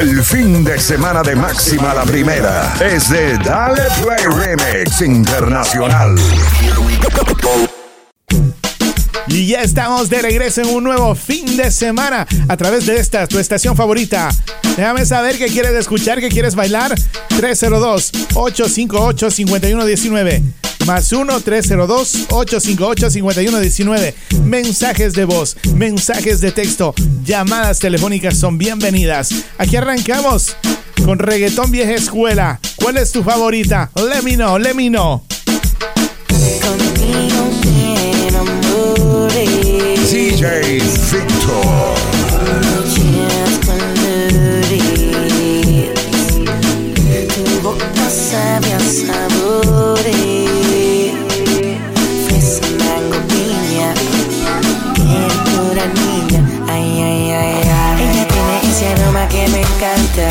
El fin de semana de máxima la primera es de Dale Play Remix Internacional. Y ya estamos de regreso en un nuevo fin de semana a través de esta, tu estación favorita. Déjame saber qué quieres escuchar, qué quieres bailar. 302-858-5119. Más 1-302-858-5119. Mensajes de voz, mensajes de texto, llamadas telefónicas son bienvenidas. Aquí arrancamos con reggaetón vieja escuela. ¿Cuál es tu favorita? Let me know, let me know. DJ Victor. Tu boca sabe a sabores. Que me encanta.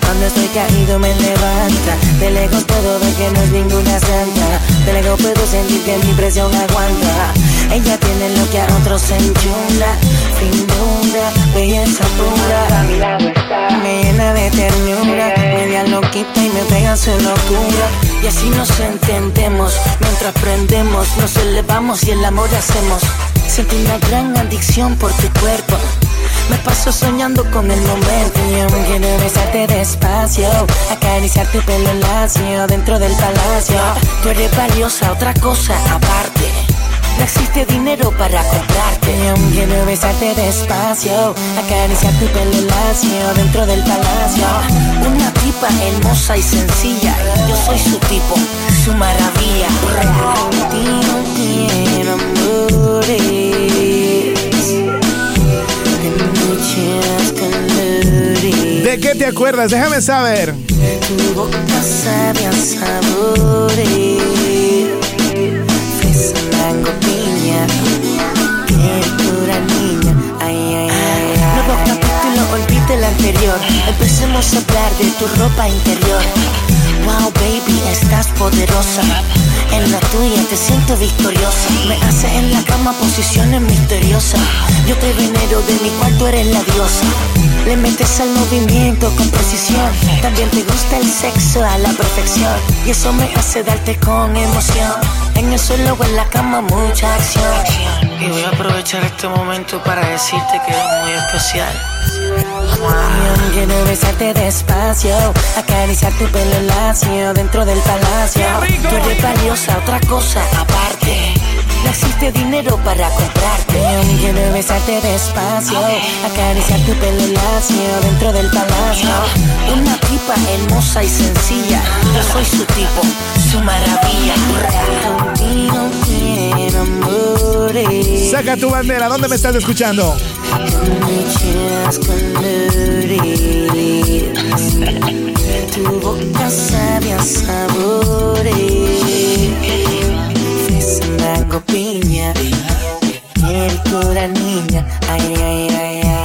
Cuando estoy caído me levanta. De lejos puedo ver que no es ninguna santa. De lejos puedo sentir que mi presión aguanta. Ella tiene lo que a otros enchula. Findura, belleza pura. A mi lado está. Me llena de ternura. Media loquita y me pega su locura. Y así nos entendemos. Mientras prendemos, nos elevamos y el amor hacemos. Siento una gran adicción por tu cuerpo. Me paso soñando con el momento Yo quiero besarte despacio Acariciar tu pelo lacio Dentro del palacio Tú eres valiosa, otra cosa aparte no existe dinero para comprarte Yo quiero besarte despacio Acariciar tu pelo lacio Dentro del palacio Una tipa hermosa y sencilla Yo soy su tipo, su maravilla Contigo quiero amores ¿De qué te acuerdas? Déjame saber. Tu boca sabe a sabores. Qué pura niña. Ay, ay, ay. Nuevo capítulo, olvide el anterior. Empecemos a hablar de tu ropa interior. Wow, baby, estás poderosa. En la tuya te siento victoriosa. Me hace en la cama posiciones misteriosas. Yo te venero de mi cuarto, eres la diosa. Le metes al movimiento con precisión. También te gusta el sexo a la perfección. Y eso me hace darte con emoción. En el suelo o en la cama, mucha acción. Y voy a aprovechar este momento para decirte que eres muy especial. Quiero besarte despacio, acariciar tu pelo lacio dentro del palacio. Tú eres valiosa, otra cosa aparte. No existe dinero para comprarte. Quiero besarte despacio, acariciar tu pelo lacio dentro del palacio. Una tipa hermosa y sencilla. Yo soy su tipo, su maravilla. Quiero amores. Saca tu bandera, ¿dónde me estás escuchando? Tu boca sabe a sabores. Fresa, mango, piña. Piel pura niña. Ay, ay, ay, ay,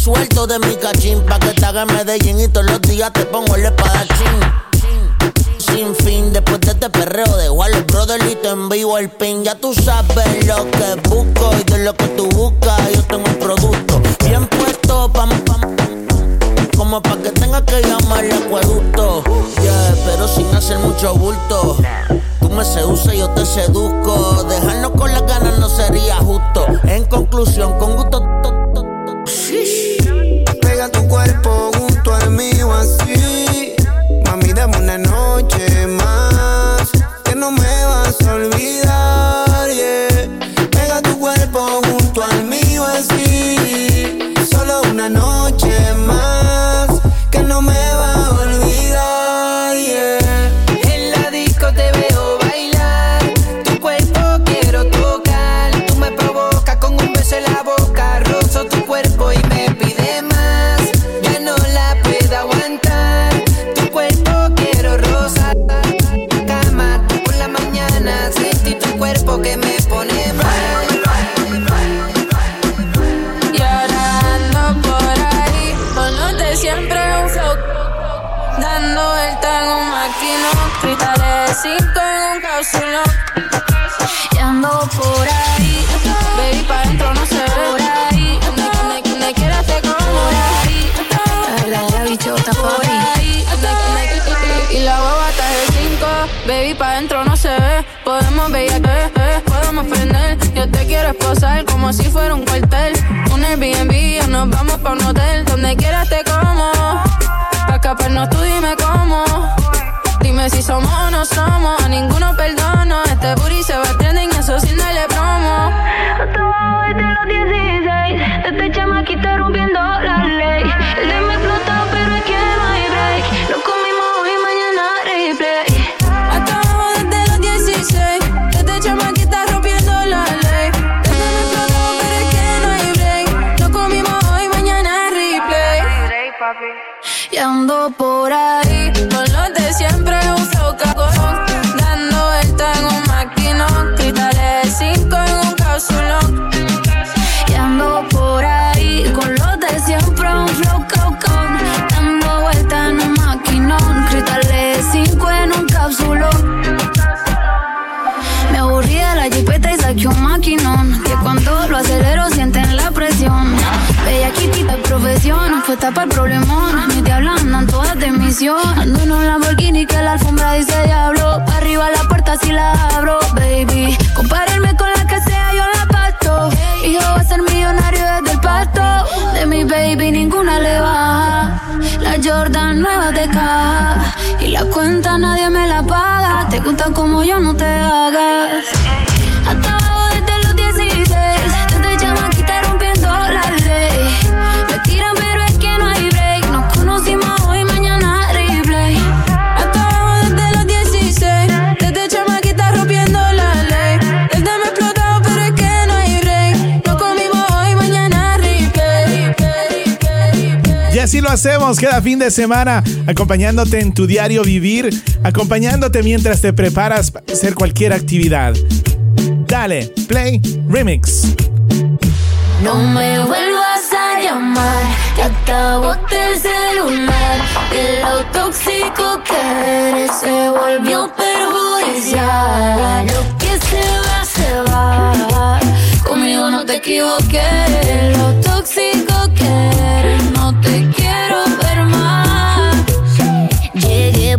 suelto de mi cachín. Pa' que te haga Medellín y todos los días te pongo el espadachín. Sin fin, después de este perreo de Waller Brotherito en vivo el pin. Ya tú sabes lo que busco y de lo que tú buscas. Yo tengo un producto bien puesto, pam, pam, como pa' que tenga que llamar el acueducto. Yeah, pero sin hacer mucho bulto. Tú me seduces, yo te seduzco. Dejarnos con las ganas no sería justo. En conclusión, con gusto. Pega tu cuerpo junto al mío así. Mami, dame una noche más. Que no me vas a olvidar, pa' dentro no se ve. Podemos ver, eh, eh, podemos prender. Yo te quiero esposar como si fuera un cuartel. Un Airbnb o nos vamos pa' un hotel. Donde quieras te como. Pa' escaparnos tú dime cómo. Dime si somos o no somos. A ninguno perdono. Este booty se va a trending, eso sin darle promo. Estaba desde los 16, desde chamaquita rompiendo la ley. Por ahí profesión, fue tapa el problemón. Mis diablas andan todas de misión. Ando en un Lamborghini que la alfombra dice diablo. Pa' arriba la puerta si la abro, baby. Compararme con la que sea, yo la pasto. Hijo va a ser millonario desde el pasto. De mi baby ninguna le baja. La Jordan nueva de caja. Y la cuenta nadie me la paga. Te gusta como yo no te hagas. Hacemos cada fin de semana, acompañándote en tu diario vivir, acompañándote mientras te preparas para hacer cualquier actividad. Dale, play, remix. No me vuelvas a llamar, que acabaste el celular. De lo tóxico que eres se volvió perjudicial. Lo que se va, se va. Conmigo no te equivoqué. De lo tóxico que eres,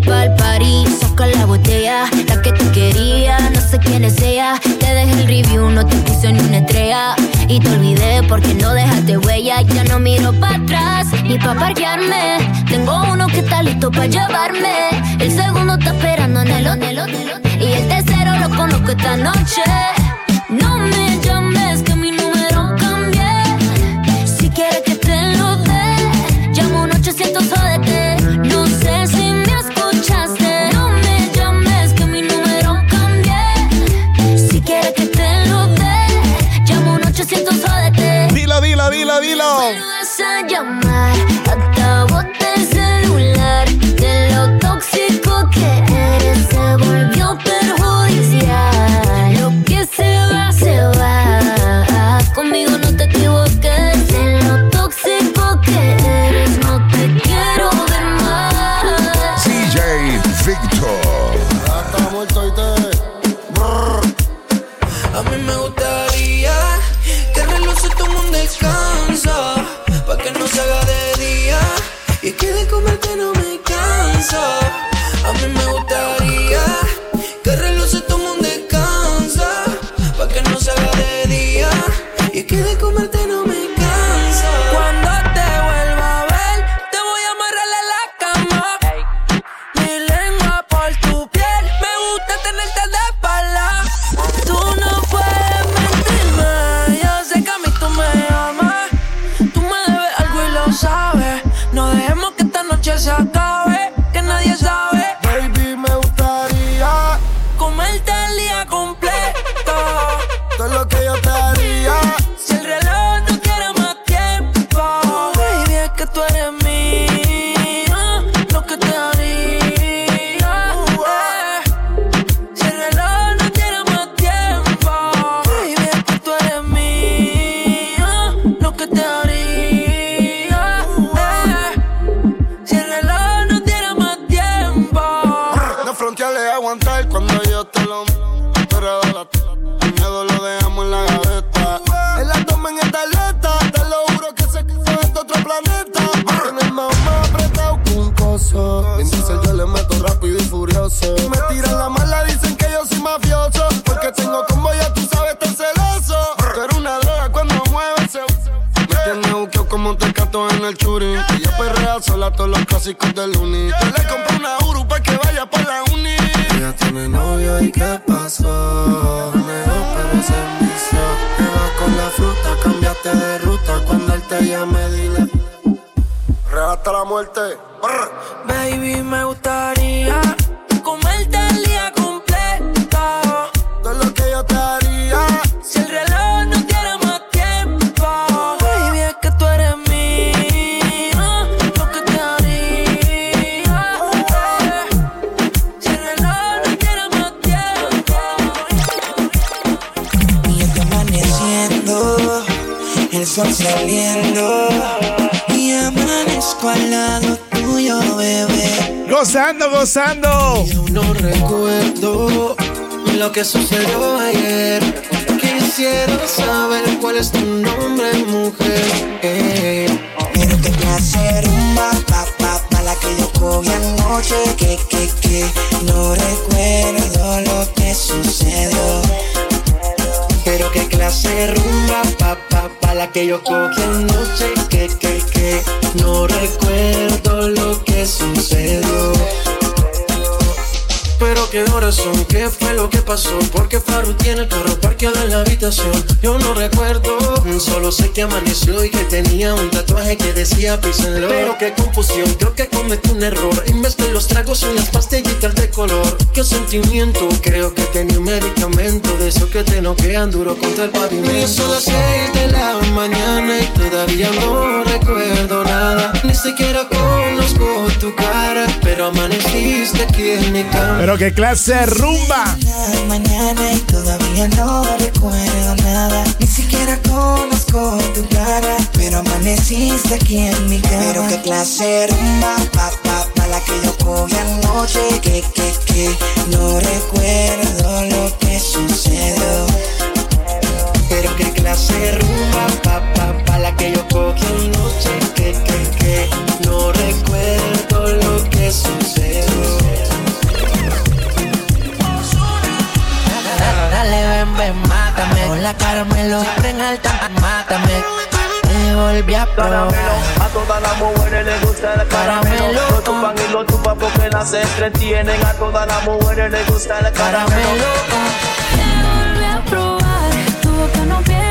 pa'l party, saca la botella, la que tú querías, no sé quién es ella. Te dejé el review, no te puse ni una estrella. Y te olvidé porque no dejaste huella. Ya no miro para atrás ni pa' parquearme. Tengo uno que está listo para llevarme. El segundo está esperando en el hotel. Y el tercero lo conozco esta noche. Dímelo. Cuando él te llame, dile. Rebata la muerte. Brr. Baby, me gustaría saliendo. Y amanezco al lado tuyo, bebé. Gozando, gozando. No recuerdo lo que sucedió ayer. Quisiera saber cuál es tu nombre, mujer. Eh, Pero qué clase rumba, pa, pa, pa, la que yo cogí anoche. Que, que, que, no recuerdo lo que sucedió. Pero qué clase rumba, pa, la que yo cogí anoche. Que, que, que, no recuerdo lo que sucedió. Pero qué horas son, qué fue lo que pasó Porque Faru tiene el carro parqueado en la habitación. Yo no recuerdo, solo sé que amaneció Y que tenía un tatuaje que decía Love. Pero qué confusión, creo que cometí un error En vez los tragos y las pastillitas de color. Qué sentimiento, creo que tenía un medicamento De eso que te noquean duro contra el pavimento. Y son las seis de la mañana y todavía no recuerdo nada. Ni siquiera conozco tu cara Pero amaneciste aquí en mi cama Pero qué clase de rumba. La mañana y todavía no recuerdo nada. Ni siquiera conozco tu cara. Pero amaneciste aquí en mi cama. Pero qué clase de rumba, pa, pa, pa, la que yo cogí anoche. Que, que, que, no recuerdo lo que sucedió. Pero qué clase de rumba, pa, pa, pa, la que yo cogí anoche, que, que, que, no recuerdo lo que sucedió. Mátame. Con la caramelo, siempre en alta, mátame. Te volví a probar. A todas las mujeres les gusta el caramelo. Lo tupan y lo tupan porque las entretienen. A todas las mujeres les gusta el caramelo. Caramelo. Te volví a probar, tu boca no pierde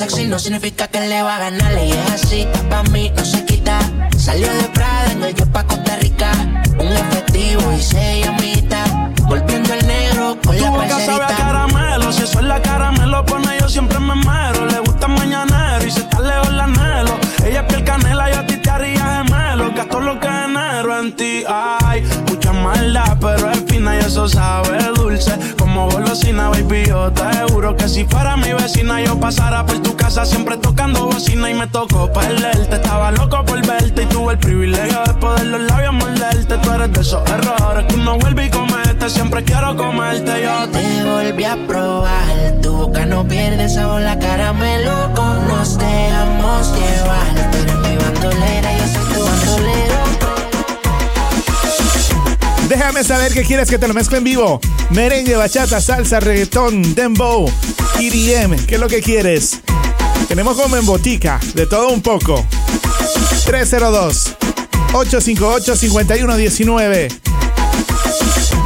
sexy no significa que le va a ganar. Y es así, pa' mí no se quita. Salió de Prada en el yo pa' Costa Rica. Un efectivo y se llamita. Volviendo el negro con tu la boca sabe a caramelo, si eso es la cara me lo pone yo siempre me muero. Le gusta mañanero y si está lejos la anhelo. Ella es piel canela y a ti te haría gemelo. Gasto lo que genero en ti, ay, mucha maldad, pero es fina y eso sabe baby, yo te juro que si fuera mi vecina yo pasara por tu casa siempre tocando bocina y me tocó perderte. Estaba loco por verte y tuve el privilegio de poder los labios morderte. Tú eres de esos errores que uno vuelve y comete. Siempre quiero comerte yo te volví a probar, tu boca no pierde sabor, la caramelo con nos dejamos llevar. Tú mi bandolera, yo soy tu bandolero. Déjame saber qué quieres que te lo mezcle en vivo. Merengue, bachata, salsa, reggaetón, dembow, EDM. ¿Qué es lo que quieres? Tenemos como en botica, de todo un poco. 302-858-5119.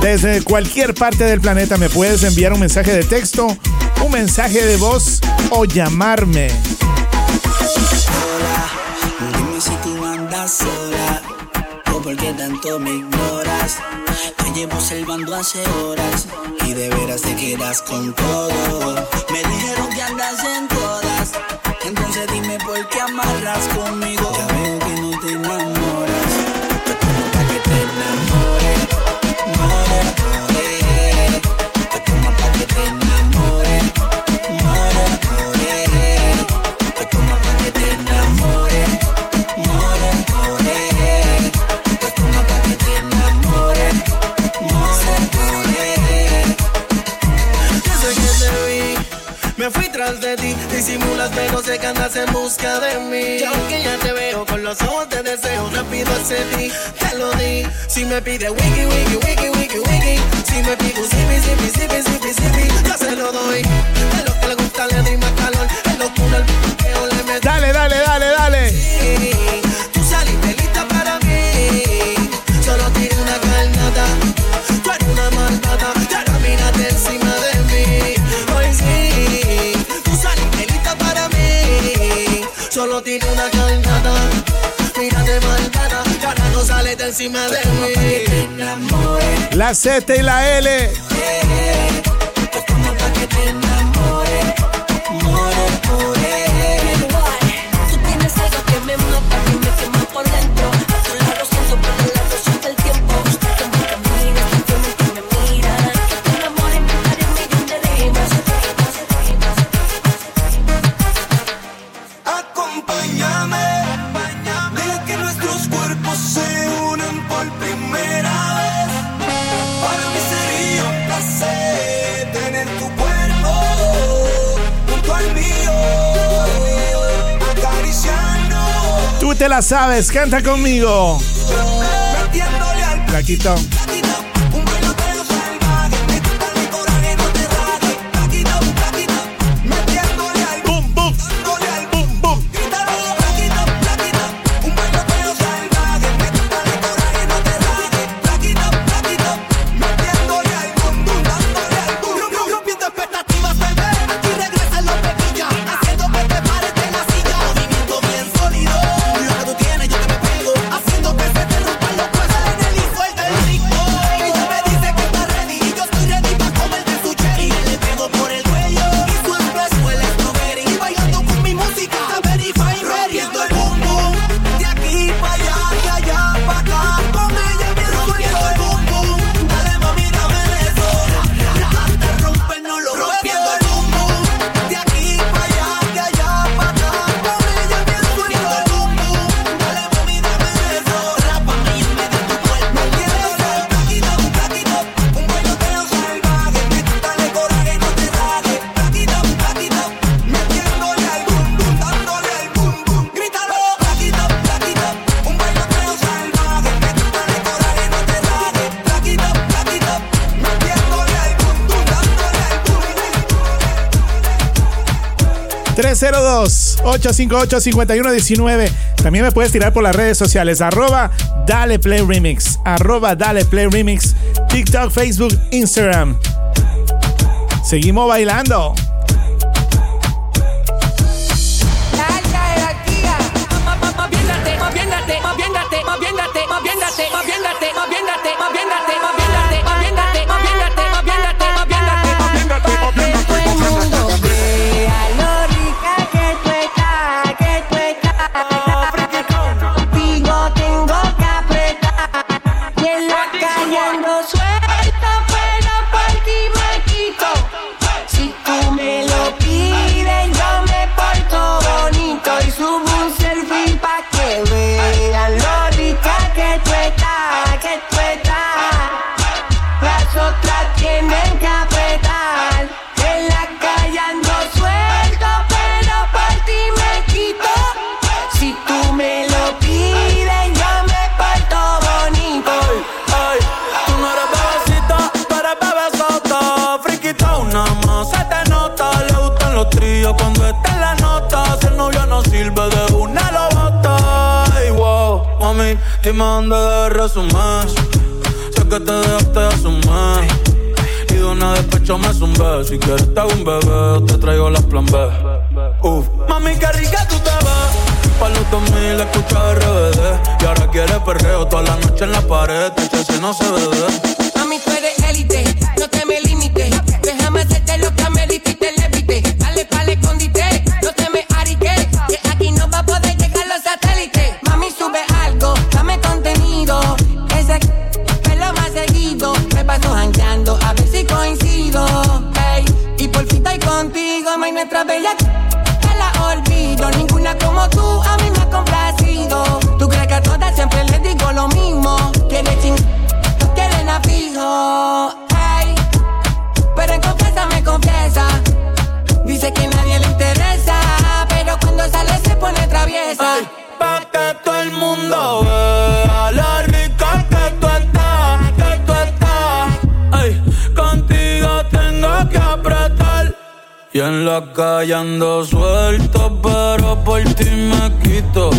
Desde cualquier parte del planeta me puedes enviar un mensaje de texto, un mensaje de voz o llamarme. Dime si tú andas sola o por qué tanto me ignoras. Llevo observando hace horas y de veras te quedas con todo. Me dijeron que andas en todas, entonces dime por qué amarras conmigo. Sé que andas en busca de mí. Y aunque ya te veo con los ojos de deseo, rápido accedí, te lo di. Si me pide wiki, wiki, wiki, wiki, wiki. Si me pide un zipi, zipi, zipi, zipi, zipi, yo se lo doy. A lo que le gusta le doy más calor. En locura el p***eo le meto. Dale, dale, dale, dale. Que te enamores, me daré un millón de rimas. Acompáñame, deja que nuestros cuerpos se Tú te la sabes, canta conmigo. 858-5119. También me puedes tirar por las redes sociales. Arroba Dale Play Remix. Arroba Dale Play Remix. TikTok, Facebook, Instagram. Seguimos bailando. Sé que te dejaste de asumir. Y de una despecho me zumbé. Si quieres te hago un bebé, te traigo las plan B. Uf. Mami, qué rica tú te ves. Pa' los 2000 escucha RBD. Y ahora quieres perreo toda la noche en la pared. Este si no se bebe. Mami, tú eres élite, no te me limites. Déjame la calle suelto, pero por ti me quito.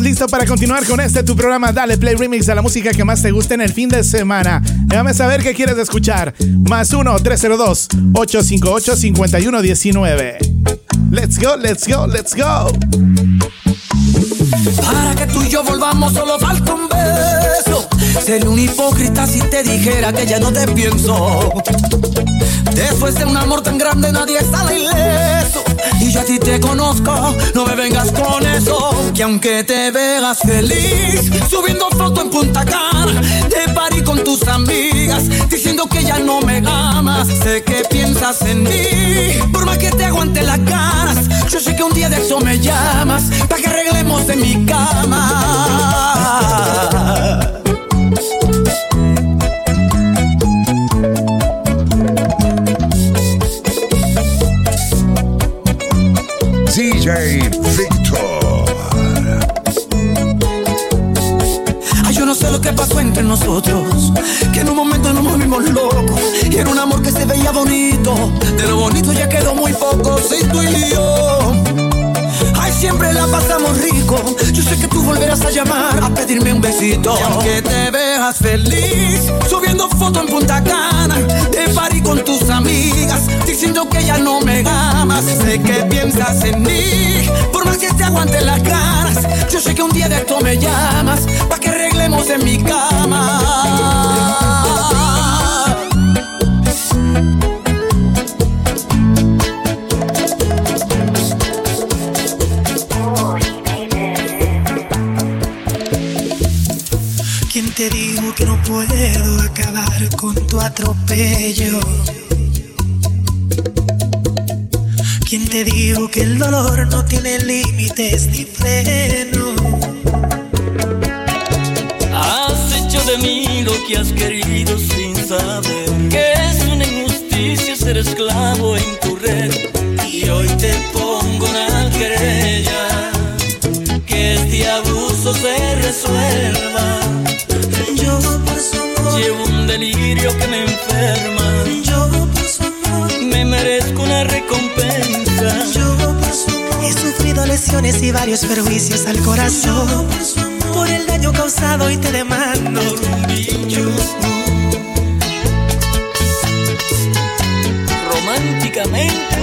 Estamos listos para continuar con este tu programa Dale Play Remix a la música que más te guste en el fin de semana. Déjame saber qué quieres escuchar. Más 1-302-858-5119. Let's go, let's go, let's go. Para que tú y yo volvamos solo falta un beso. Sería un hipócrita si te dijera que ya no te pienso. Después de un amor tan grande nadie sale ileso. Y yo a ti te conozco, no me vengas con eso. Que aunque te veas feliz, subiendo foto en Punta Cana, te parí con tus amigas, diciendo que ya no me amas. Sé que piensas en mí, por más que te aguante las ganas. Yo sé que un día de eso me llamas, para que arreglemos de mi cama. Victor. Ay, yo no sé lo que pasó entre nosotros. Que en un momento nos movimos locos. Y era un amor que se veía bonito. De lo bonito ya quedó muy poco. Sí, tú y yo. Ay, siempre la pasamos rico. Yo sé que tú volverás a llamar a pedirme un besito. Y aunque te veas feliz, subiendo foto en Punta Cana, te con tus amigas, diciendo que ya no me amas. Sé que piensas en mí, por más que te aguante las ganas. Yo sé que un día de esto me llamas, pa' que arreglemos en mi cama. Puedo acabar con tu atropello? ¿Quién te dijo que el dolor no tiene límites ni freno? Has hecho de mí lo que has querido sin saber que es una injusticia ser esclavo en tu red. Y hoy te pongo una querella que este abuso se resuelva. Llevo un delirio que me enferma. yo por su amor, Me merezco una recompensa. yo por su amor. He sufrido lesiones y varios perjuicios al corazón. Por el daño causado y te demando. Románticamente.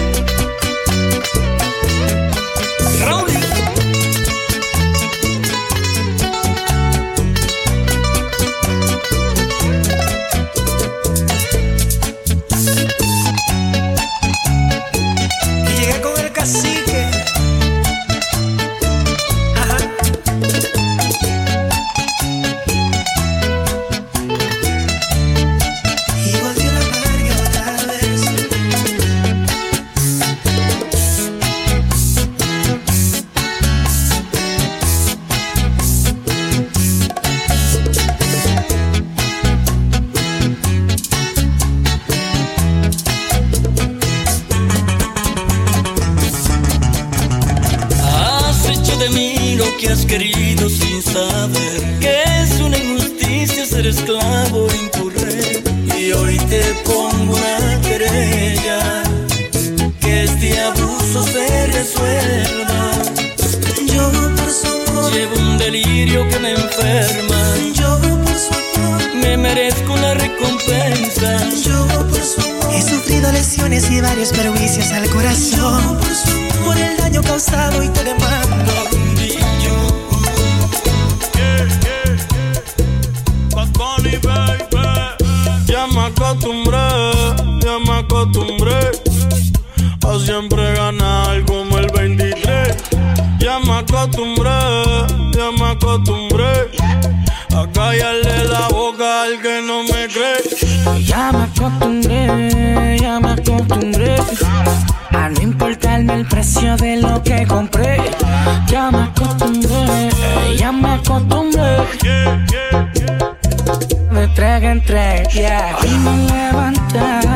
Te pongo una querella que este abuso se resuelva. Yo por su amor, Llevo un delirio que me enferma. yo por su amor, Me merezco una recompensa. yo por su amor. He sufrido lesiones y varios perjuicios al corazón. Por el daño causado y te demando. Acostumbré, ya me acostumbré a siempre ganar como el 23. Ya me acostumbré, ya me acostumbré a callarle la boca al que no me cree. Ya me acostumbré, ya me acostumbré a no importarme el precio de lo que compré. Ya me acostumbré, ya me acostumbré. En entrega, yeah. Hoy me levanta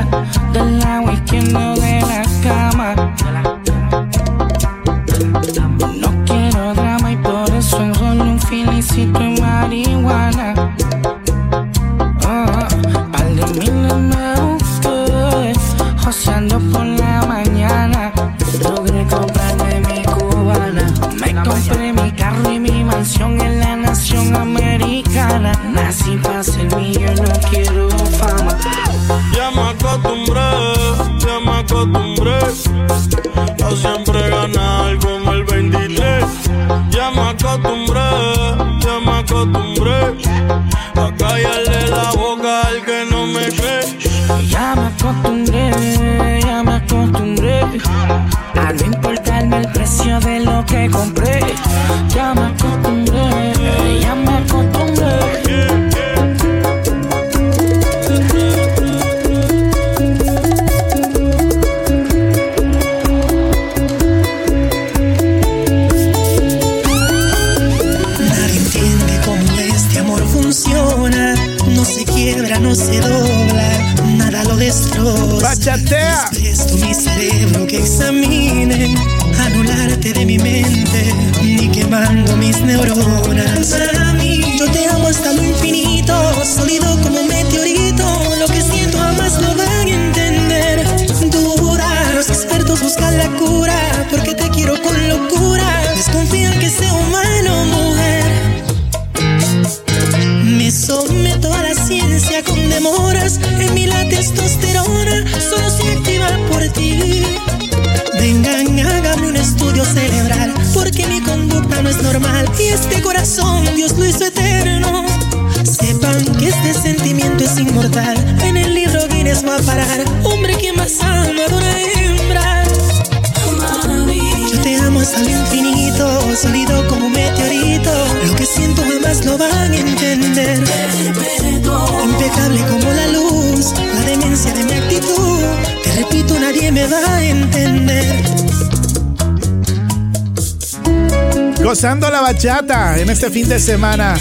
Gozando la bachata en este fin de semana.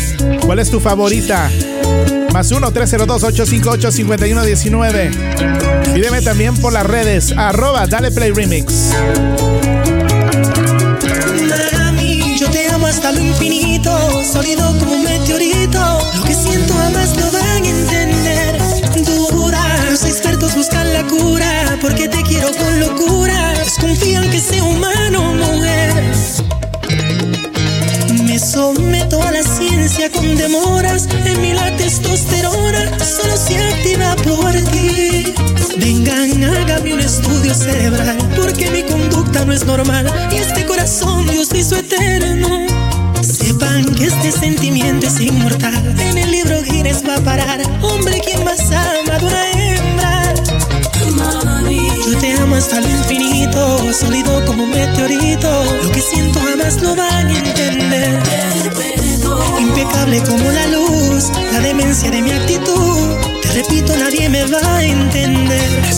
¿Cuál es tu favorita? Más 1-302-858-5119. Pídeme también por las redes. Arroba Dale Play Remix. Mami, yo te amo hasta lo infinito, sólido como un meteorito. Lo que siento jamás lo van a entender. Dura, los expertos buscan la cura, porque te quiero con locura. Desconfían que sea humano, mujer. Me someto a la ciencia con demoras. En mí la testosterona solo se activa por ti. Vengan, hágame un estudio cerebral, porque mi conducta no es normal. Y este corazón Dios hizo eterno. Sepan que este sentimiento es inmortal. En el libro Guinness va a parar. Hombre, quien más ama de hasta lo infinito, sólido como un meteorito. Lo que siento jamás lo van a entender. Impecable como la luz, la demencia de mi actitud. Te repito, nadie me va a entender. Mi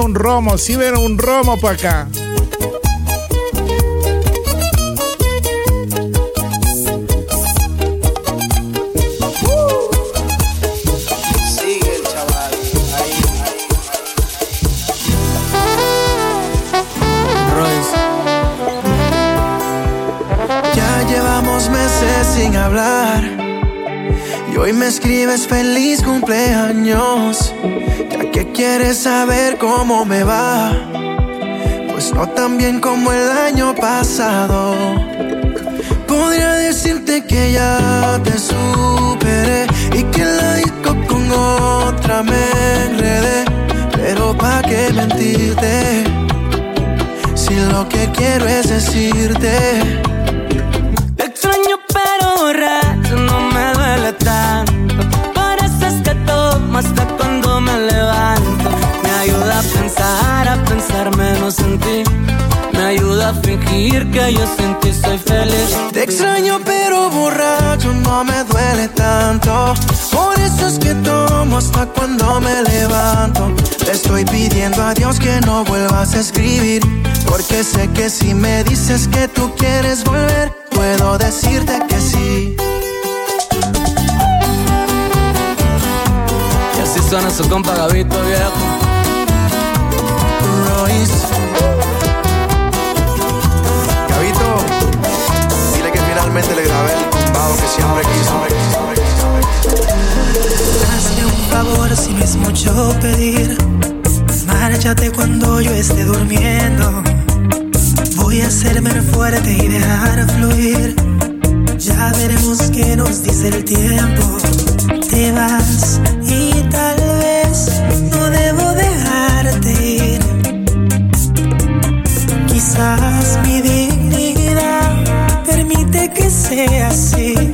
un romo, sírveme un romo para acá. Ya llevamos meses sin hablar. Y hoy me escribes feliz cumpleaños. Quieres saber cómo me va. Pues no tan bien como el año pasado. Podría decirte que ya te superé y que la disco con otra me enredé. Pero pa' qué mentirte si lo que quiero es decirte. Ayuda a fingir que yo sin ti soy feliz. Te extraño pero borracho no me duele tanto. Por eso es que tomo hasta cuando me levanto. Le estoy pidiendo a Dios que no vuelvas a escribir. Porque sé que si me dices que tú quieres volver, puedo decirte que sí. Y así suena su compa Gabito viejo. Royce. Le grabé el tumbado que siempre quiso. Hazme un favor si no es mucho pedir. Márchate cuando yo esté durmiendo. Voy a hacerme fuerte y dejar fluir. Ya veremos qué nos dice el tiempo. Te vas y tal permite que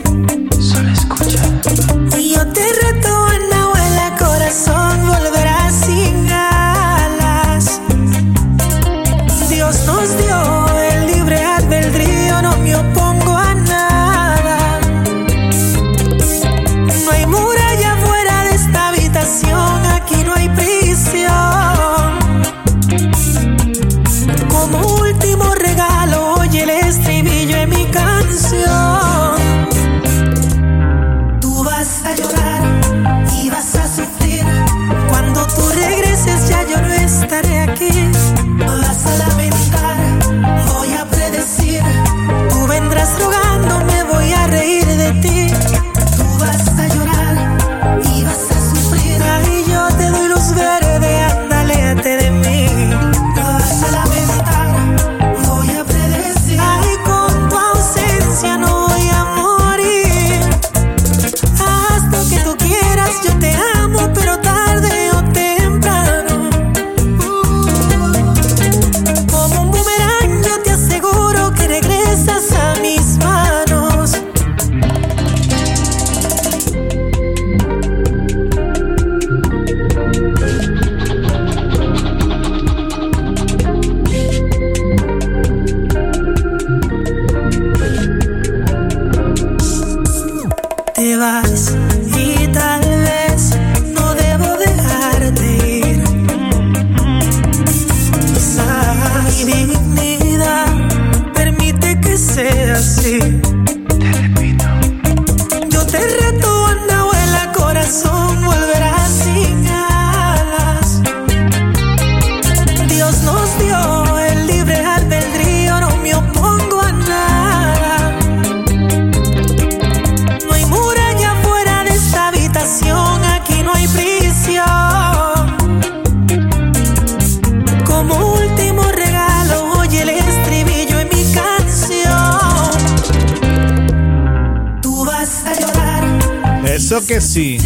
Eso que sí.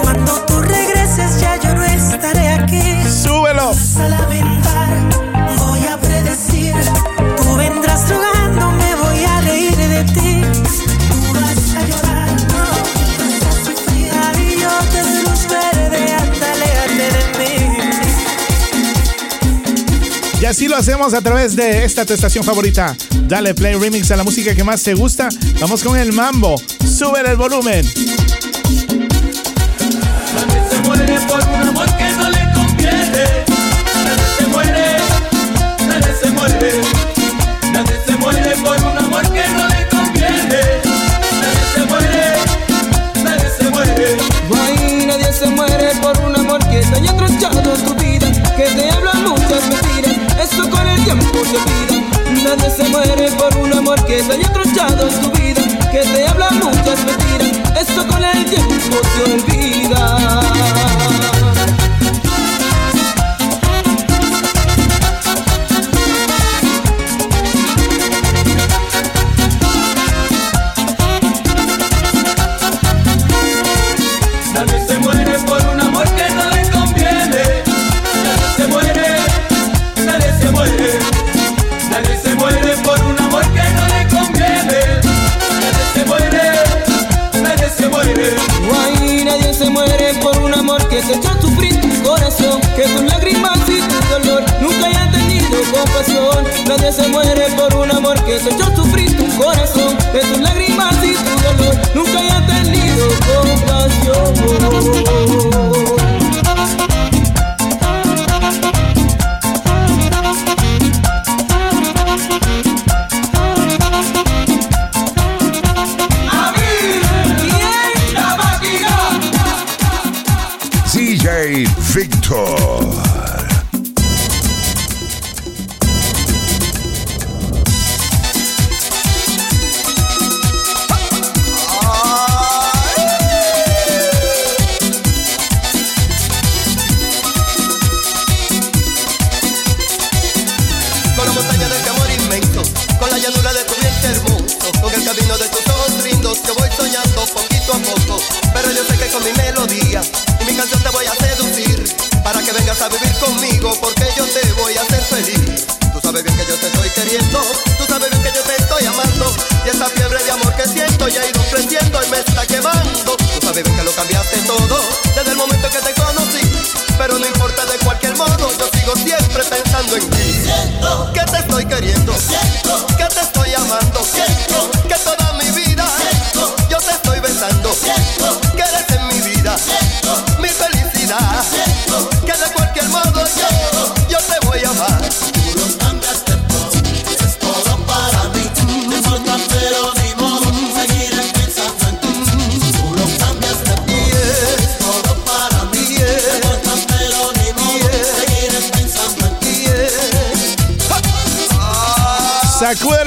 cuando tú regreses, ya yo no estaré aquí. Súbelo. Vas a lamentar, voy a predecir. Tú vendrás rogando, me voy a reír de ti. Tú vas a llorar, no, vas a sufrir. Ay, yo te doy luz verde, ándale, de mí. Y así lo hacemos a través de esta tu estación favorita. Dale play remix a la música que más te gusta. Vamos con el mambo. Sube el volumen. Tiempo olvida.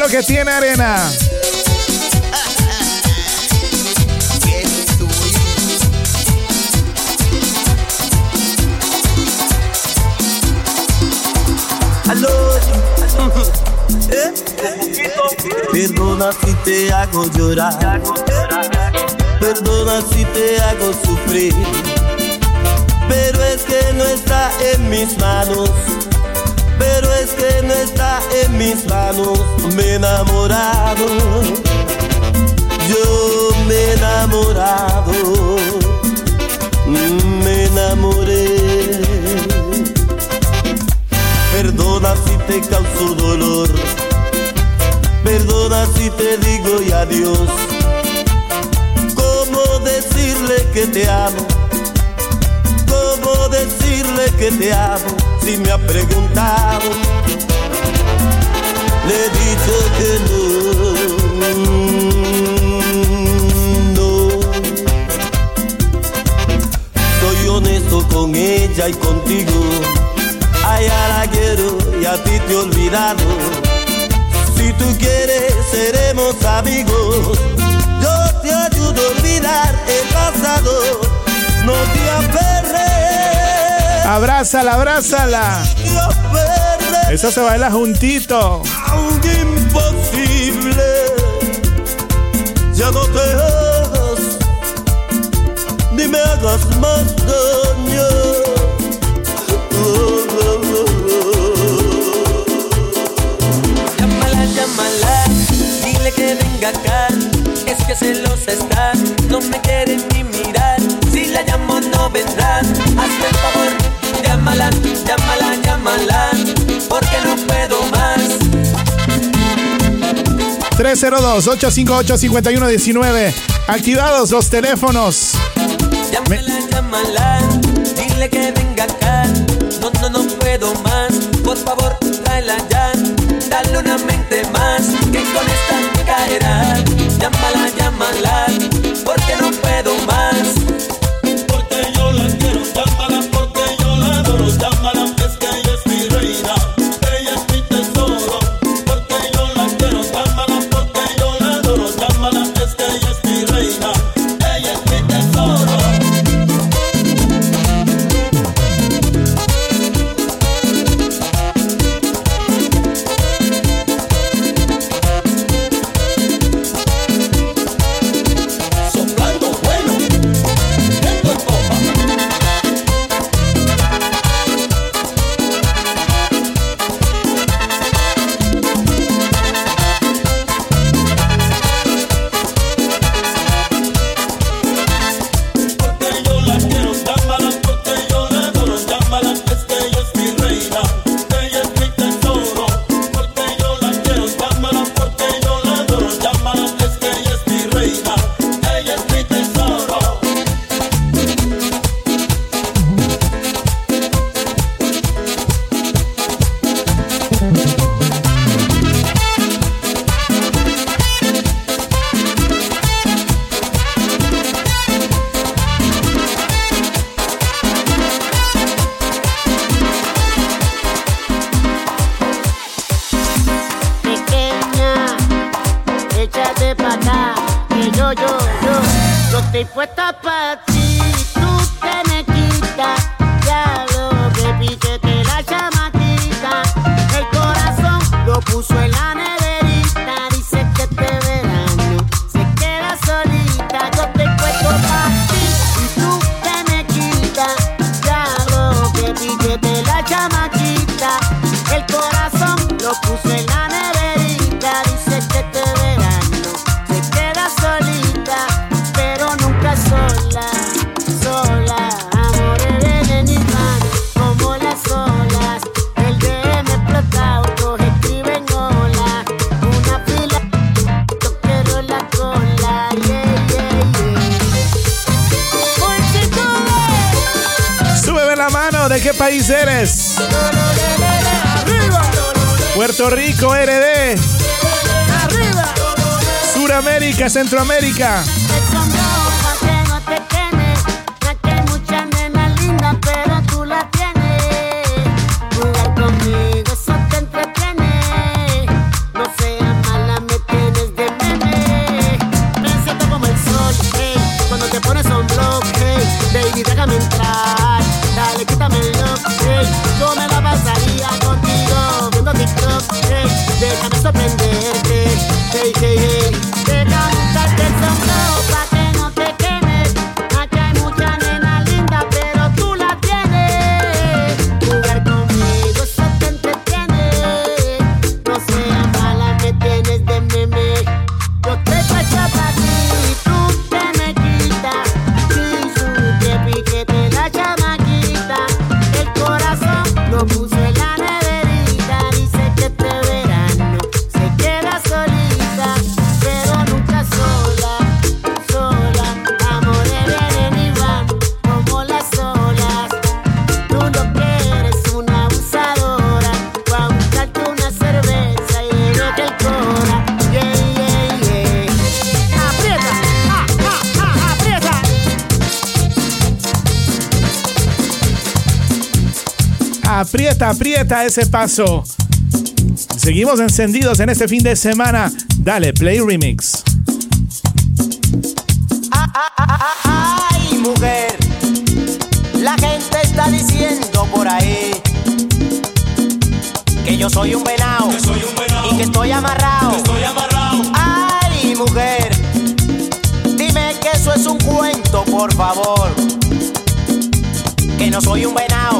Lo que tiene arena. Perdona si te hago llorar. Perdona si te hago sufrir. Pero es que no está en mis manos. Pero es que no está en mis manos. Me he enamorado. Yo me he enamorado. Me enamoré. Perdona si te causo dolor. Perdona si te digo y adiós. ¿Cómo decirle que te amo? ¿Cómo decirle que te amo? Si me ha preguntado, le he dicho que no. No. Soy honesto con ella y contigo. A ella la quiero y a ti te he olvidado. Si tú quieres, seremos amigos. Yo te ayudo a olvidar el pasado. No te aferres. Abrázala, abrázala. Eso se baila juntito. Aunque imposible, ya no te hagas, ni me hagas más daño. Oh, oh, Llámala, llámala, dile que venga acá. Es que celosa está, no me quiere ni mirar. Si la llamo no vendrá. Llámala, llámala, llámala. Porque no puedo más. 302-858-5119. Activados los teléfonos. Llámala, llámala, dile que venga acá. No, no, no puedo más. Por favor, tráela ya. Dale una mente más, que con esta caerá. Llámala, llámala, Suramérica, Aprieta, aprieta ese paso. Seguimos encendidos en este fin de semana. Dale, Play Remix. Ay, mujer, la gente está diciendo por ahí que yo soy un venado y que estoy amarrado. Ay, mujer, dime que eso es un cuento, por favor. Que no soy un venado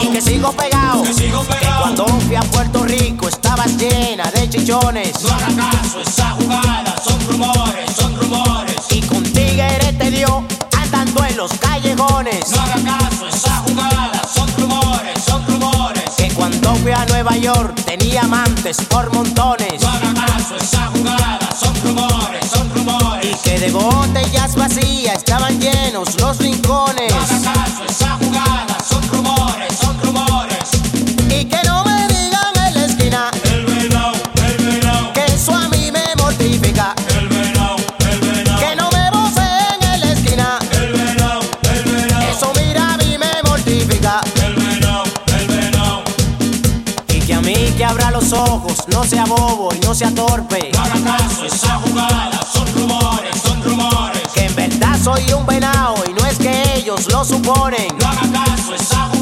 y que sigo pegado. Que cuando fui a Puerto Rico estaba llena de chichones. No haga caso, esa jugada son rumores, son rumores. Y con tigre te dio andando en los callejones. No haga caso, esa jugada son rumores, son rumores. Que cuando fui a Nueva York tenía amantes por montones. No haga caso, esa jugada son rumores. Y que de botellas vacías estaban llenos los rincones. Los ojos, no sea bobo y no sea torpe. No haga caso, esa jugada son rumores, son rumores. Que en verdad soy un venao y no es que ellos lo suponen. No haga caso, esa jugada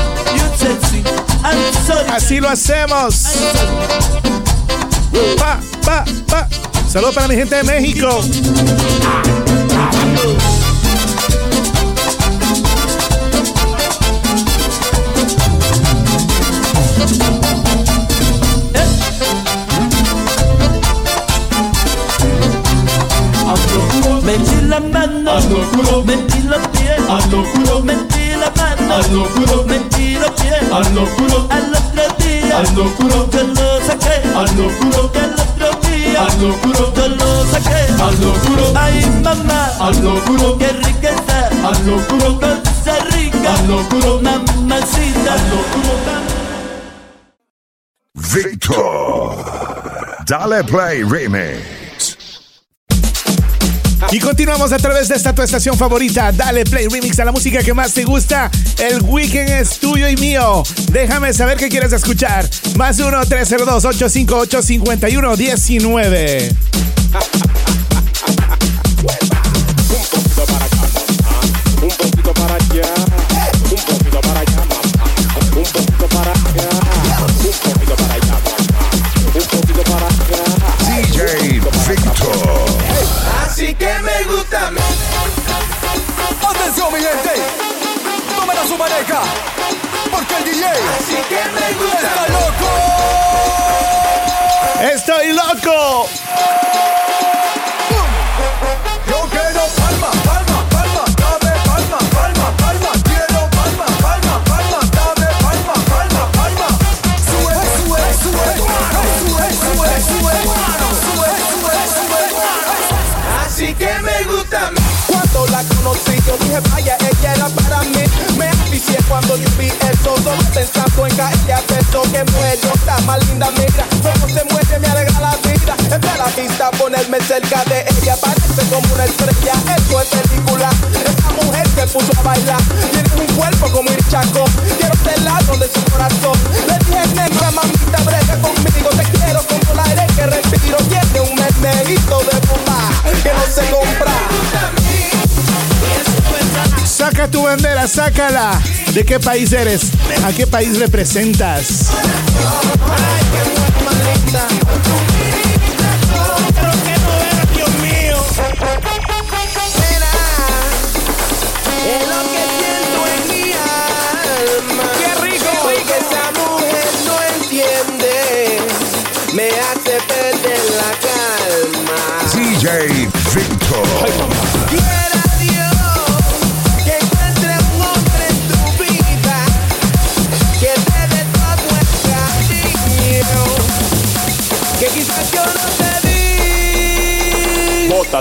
Así lo hacemos. Pa, pa, pa. Saludos para mi gente de México. Mentí la mano, mentí los pies, mentí la mano, mentí los pies locuro, al otro día, al locuro, yo lo saqué, al locuro, al otro día, al locuro, yo lo saqué, al locuro, ay mamá, al locuro, qué riqueza, al locuro, cosa rica, al locuro, mamacita, al locuro, Victor. Dale Play Remix. Y continuamos a través de esta tu estación favorita. Dale play remix a la música que más te gusta. El weekend es tuyo y mío. Déjame saber qué quieres escuchar. Más 1-302-858-5119. Un poquito para allá, un mi gente, tomen a su pareja, porque el DJ Así que me gusta está loco. ¡Estoy loco! Yo dije vaya ella era para mí Me aficié cuando yo vi eso Solo pensando en caerle a beso Que mujer yo está más linda mira Como se mueve me alegra la vida. Entra a la vista ponerme cerca de ella. Parece como una estrella Esto es película. Esa mujer se puso a bailar. Tiene un cuerpo como ir chaco Quiero ser lado de su corazón. Le dije negra mamita brega conmigo. Te quiero como el aire que respiro. Tiene un meneguito de bomba Que no se compra Saca tu bandera, sácala. ¿De qué país eres? ¿A qué país representas? Es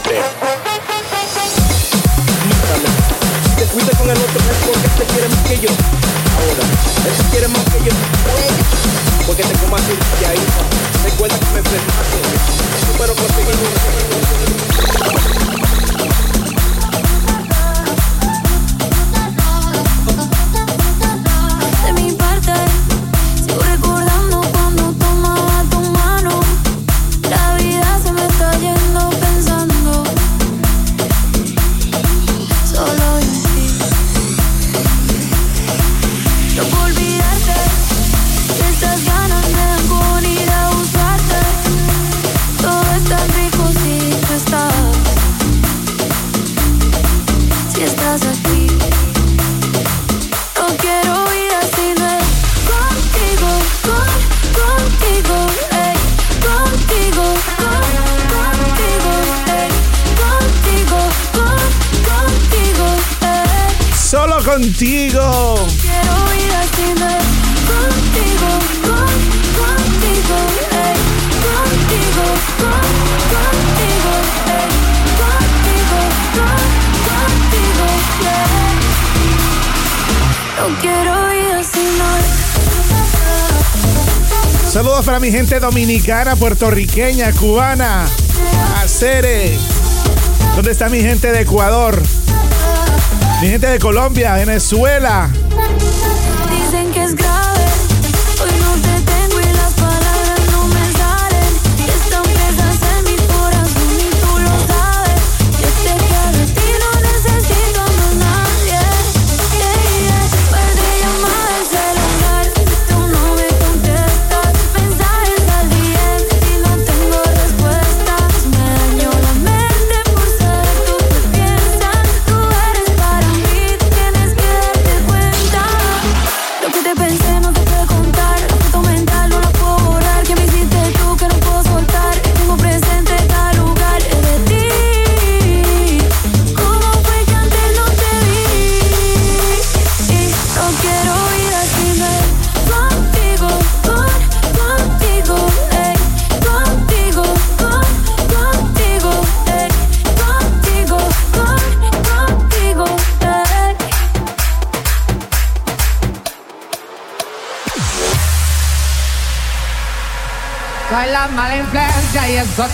Bótate. Si te fuiste con el otro es porque te quiere más que yo. Ahora, él te quiere más que yo. Porque te como así y ahí. Recuerda que me enfrentaste. Pero De contigo. Quiero vida sin él. Contigo, con, contigo, ey. Contigo, con, contigo, ey. Contigo, con, contigo, ey. No quiero. Saludos para mi gente dominicana, puertorriqueña, cubana, acere. ¿Dónde está mi gente de Ecuador? Mi gente de Colombia, Venezuela.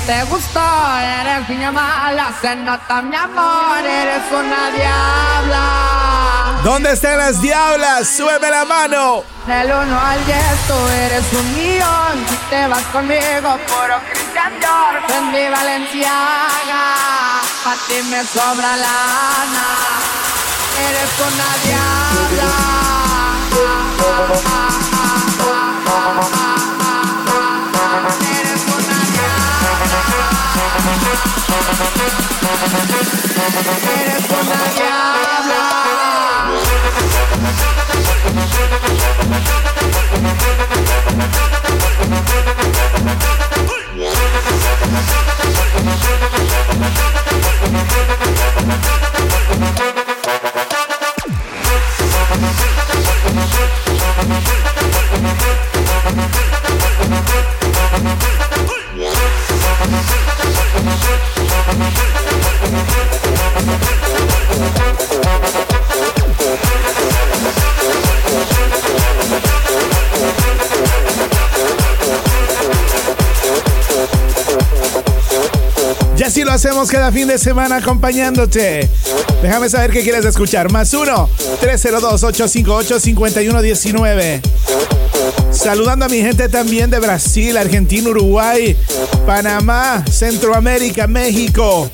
te gustó, eres niña mala, se nota mi amor, eres una diabla. ¿Dónde están las diablas? Súbeme la mano. Del 1 al 10, tú eres un millón, si te vas conmigo, puro Cristian Dior, prendí Valenciaga, pa' ti me sobra lana, eres una diabla. Ah, ah, ah, Thank hacemos cada fin de semana acompañándote. Déjame saber qué quieres escuchar. Más 1-302-858-5119. Saludando a mi gente también de Brasil, Argentina, Uruguay, Panamá, Centroamérica, México.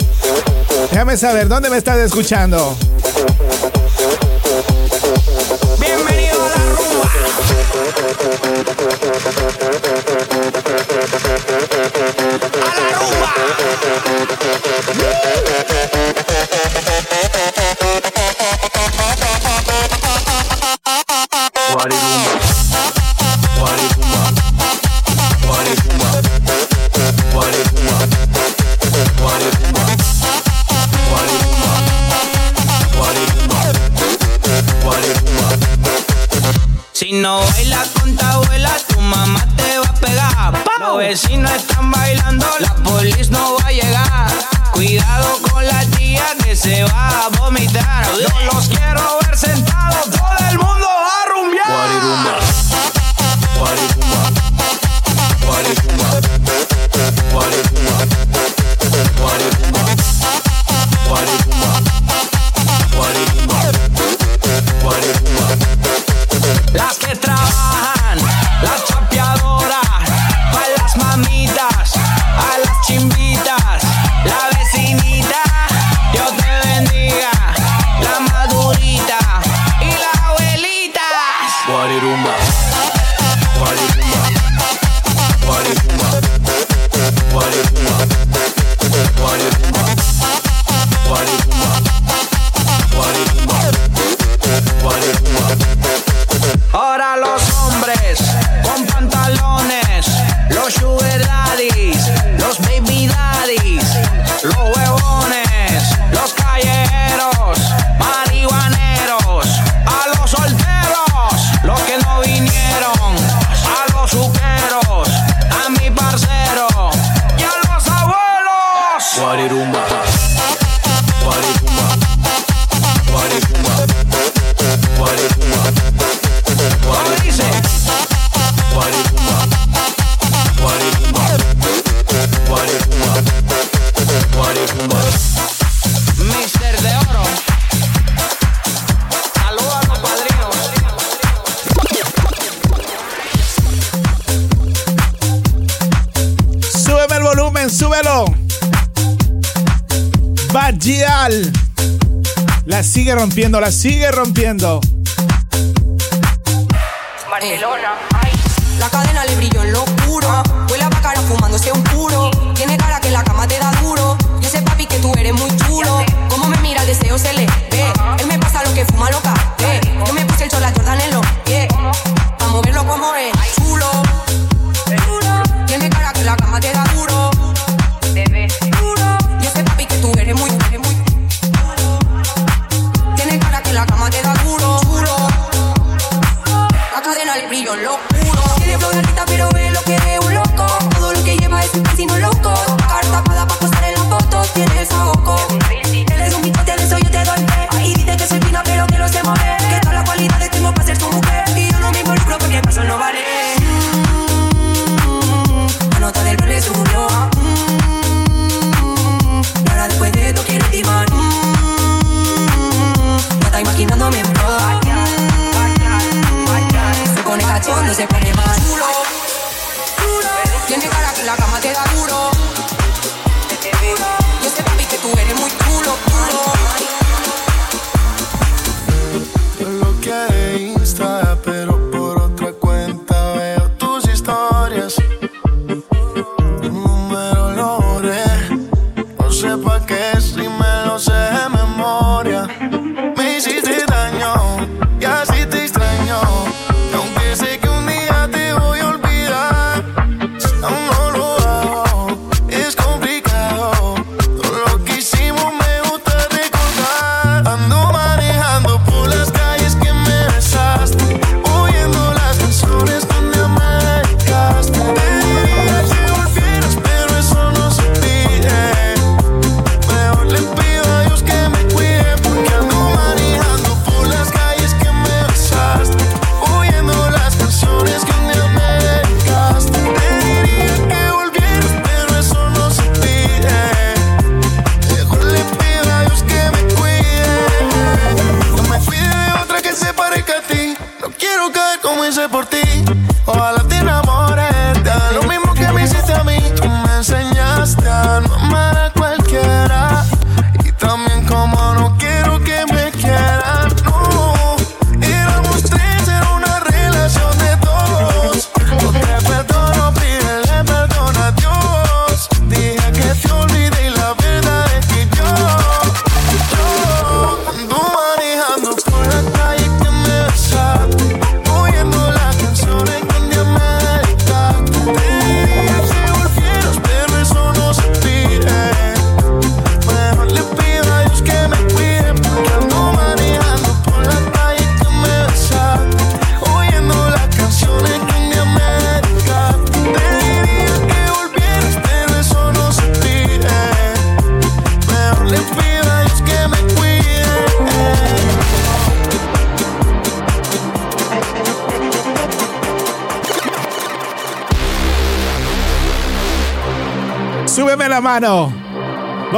Déjame saber dónde me estás escuchando. Bienvenido a la Rúa. No los ahora sigue rompiendo.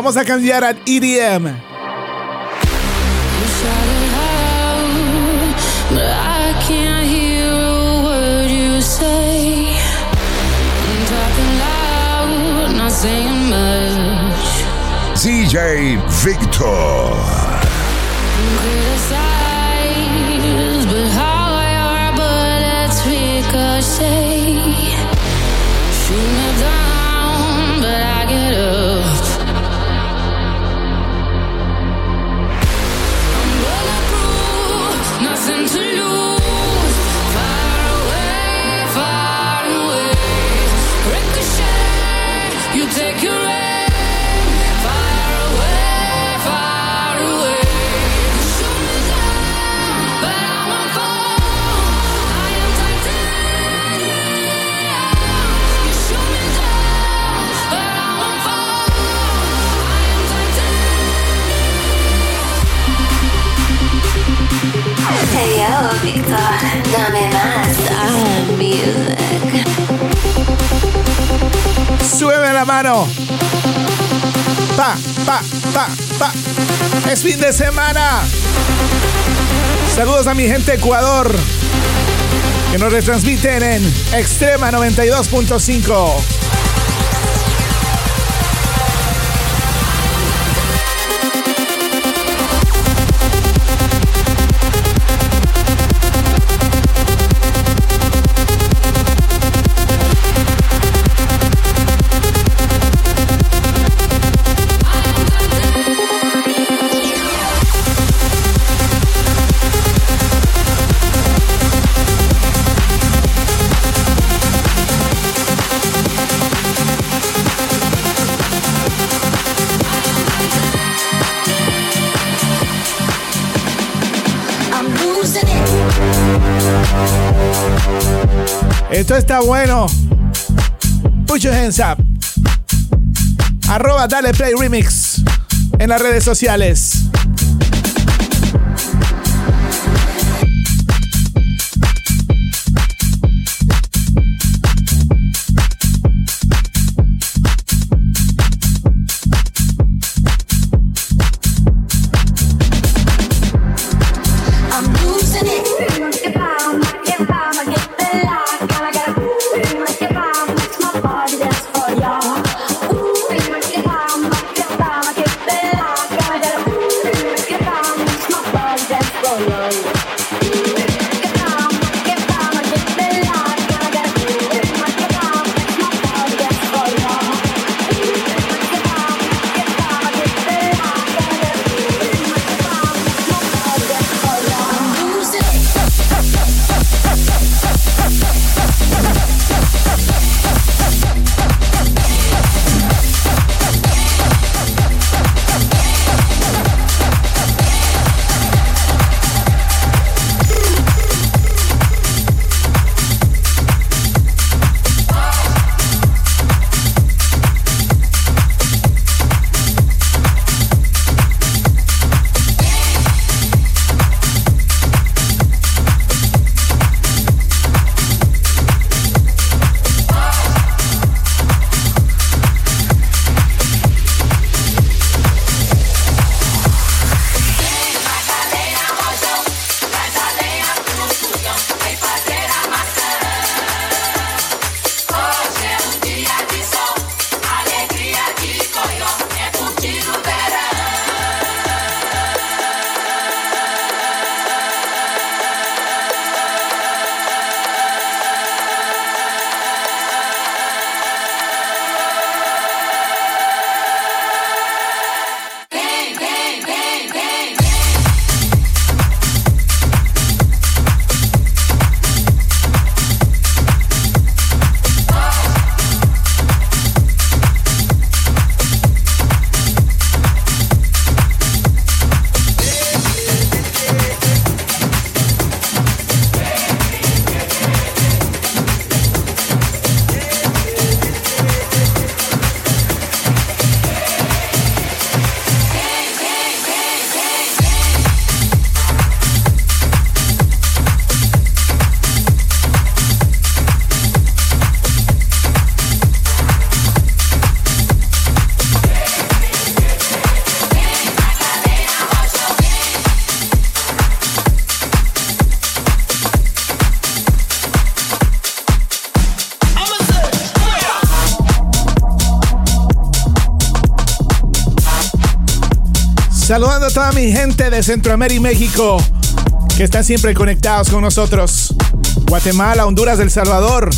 Vamos a cambiar al EDM. DJ Victor. Súbeme la mano. Pa, pa, pa, pa. Es fin de semana. Saludos a mi gente Ecuador que nos retransmiten en Extrema 92.5. está bueno. Put your hands up. Arroba Dale Play Remix en las redes sociales. Saludando a toda mi gente de Centroamérica y México que están siempre conectados con nosotros. Guatemala, Honduras, El Salvador.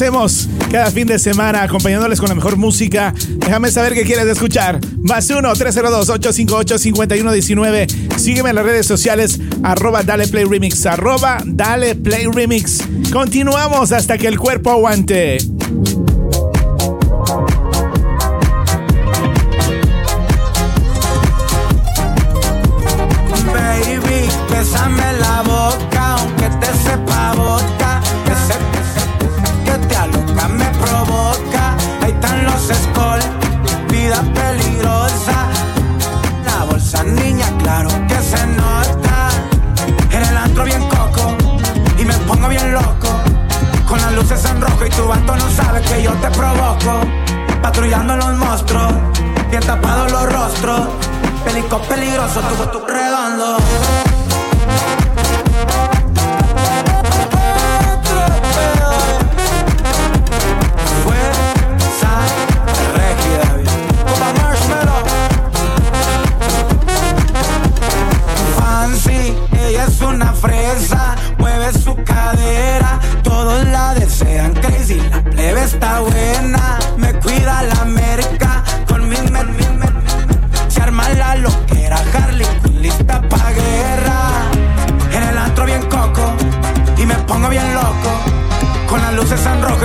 hacemos cada fin de semana acompañándoles con la mejor música. Déjame saber qué quieres escuchar. Más 1-302-858-5119. Sígueme en las redes sociales arroba Dale Play Remix, arroba Dale Play Remix. Continuamos hasta que el cuerpo aguante. Tu vato no sabe que yo te provoco. Patrullando los monstruos, bien tapados los rostros. Pelicos peligroso, tu tu redondo. fresa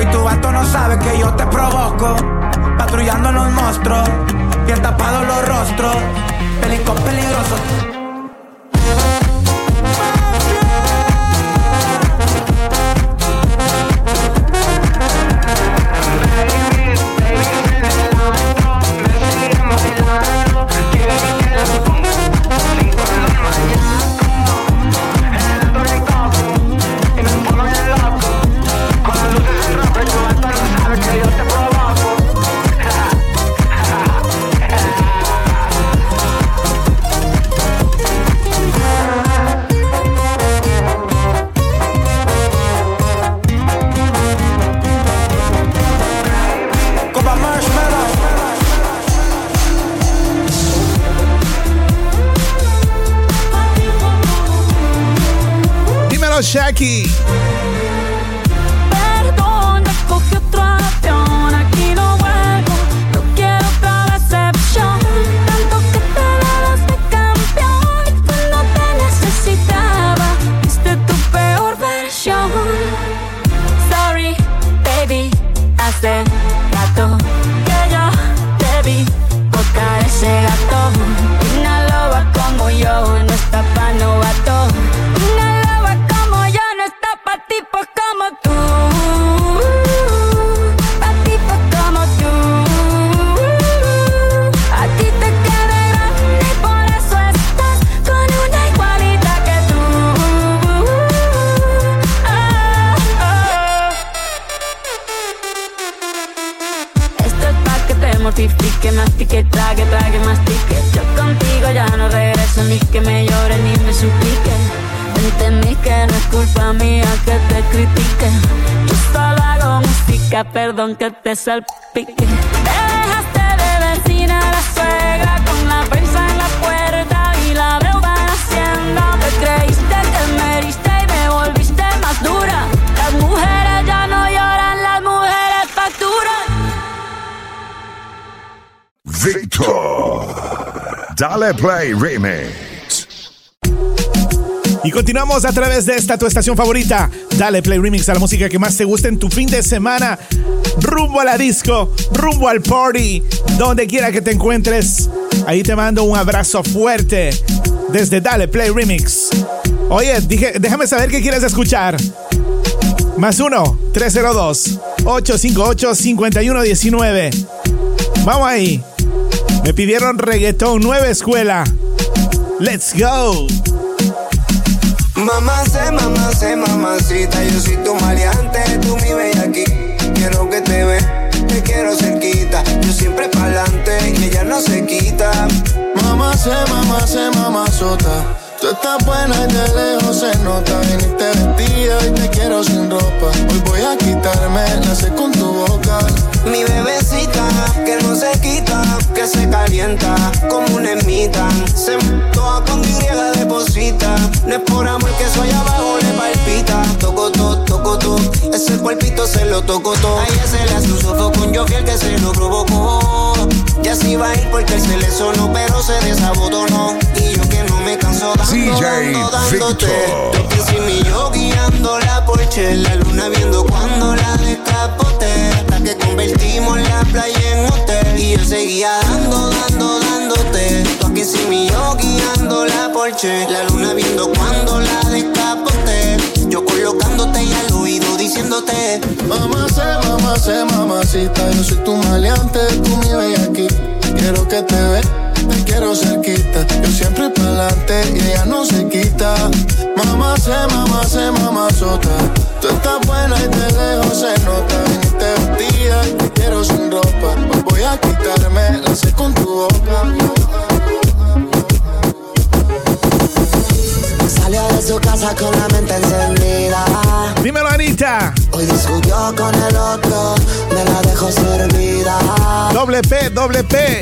y tu vato no sabe que yo te provoco. Patrullando los monstruos, bien tapados los rostros, pelicón peligrosos. te salpique. Te dejaste de vecina la suegra con la prensa en la puerta y la deuda en hacienda. Te creíste, te meriste y me volviste más dura. Las mujeres ya no lloran, las mujeres facturan. Victor, dale play remix. Y continuamos a través de esta tu estación favorita. Dale play remix a la música que más te gusta en tu fin de semana. Rumbo a la disco, rumbo al party, donde quiera que te encuentres. Ahí te mando un abrazo fuerte desde Dale Play Remix. Oye, dije, déjame saber qué quieres escuchar. Más 1-302-858-5119. Vamos ahí. Me pidieron reggaetón, nueva escuela. Let's go. Mamá sé, mamá sé, mamacita, yo soy tu maleante, tú mi bella aquí. Quiero que te ve, te quiero cerquita, yo siempre pa'lante y ella no se quita. Sé, mamá sota. Tú estás buena y de lejos se nota. Viniste vestida y te quiero sin ropa. Hoy voy a quitarme la sé con tu boca. Mi bebecita, que no se quita, que se calienta como una ermita. Se toa con griega deposita. No es por amor que soy abajo le palpita. Toco todo, toco todo, ese cuerpito se lo toco todo. A ella se le hace un sofoco con yo fiel que se lo provocó. Ya se iba a ir porque se le sonó, pero se desabotonó. Y yo que no me canso dando, DJ dando, dándote. Victor. Toque sin mi yo guiando la Porsche, la luna viendo cuando la descapote. Hasta que convertimos la playa en hotel. Y yo seguía dando, dando, dándote. Toque sin mi yo guiando la Porsche, la luna viendo cuando la descapote. Yo colocándote y al oído diciéndote. Mamá sé, mamá sé, mamacita, yo soy tu maleante, tú mi aquí. Quiero que te ve, te quiero cerquita. Yo siempre pa'lante y ella no se quita. Mamá sé, mamá sé, mamá sota. Tú estás buena y de lejos se nota. Viniste vestida y te quiero sin ropa. Voy a quitarme la sé con tu boca. Salió de su casa con la mente encendida. Dímelo, Anita. Hoy discutió con el otro, me la dejó servida. Doble P, doble P.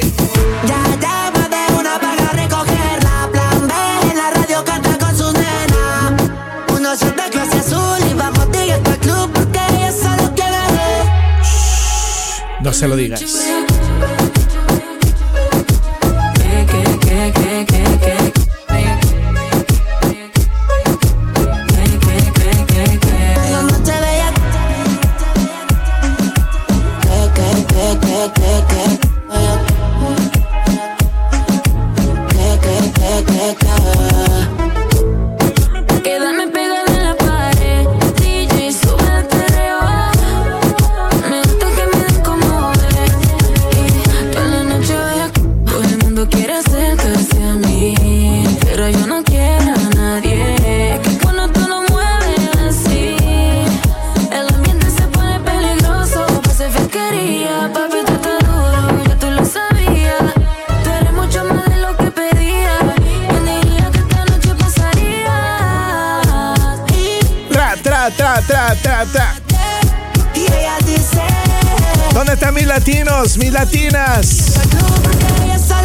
Ya llama de una para recogerla. Plan B en la radio canta con su nena. Uno de clase azul y vamos directo al club porque ella solo quiere. No se lo digas. ¿Dónde están mis latinos, mis latinas?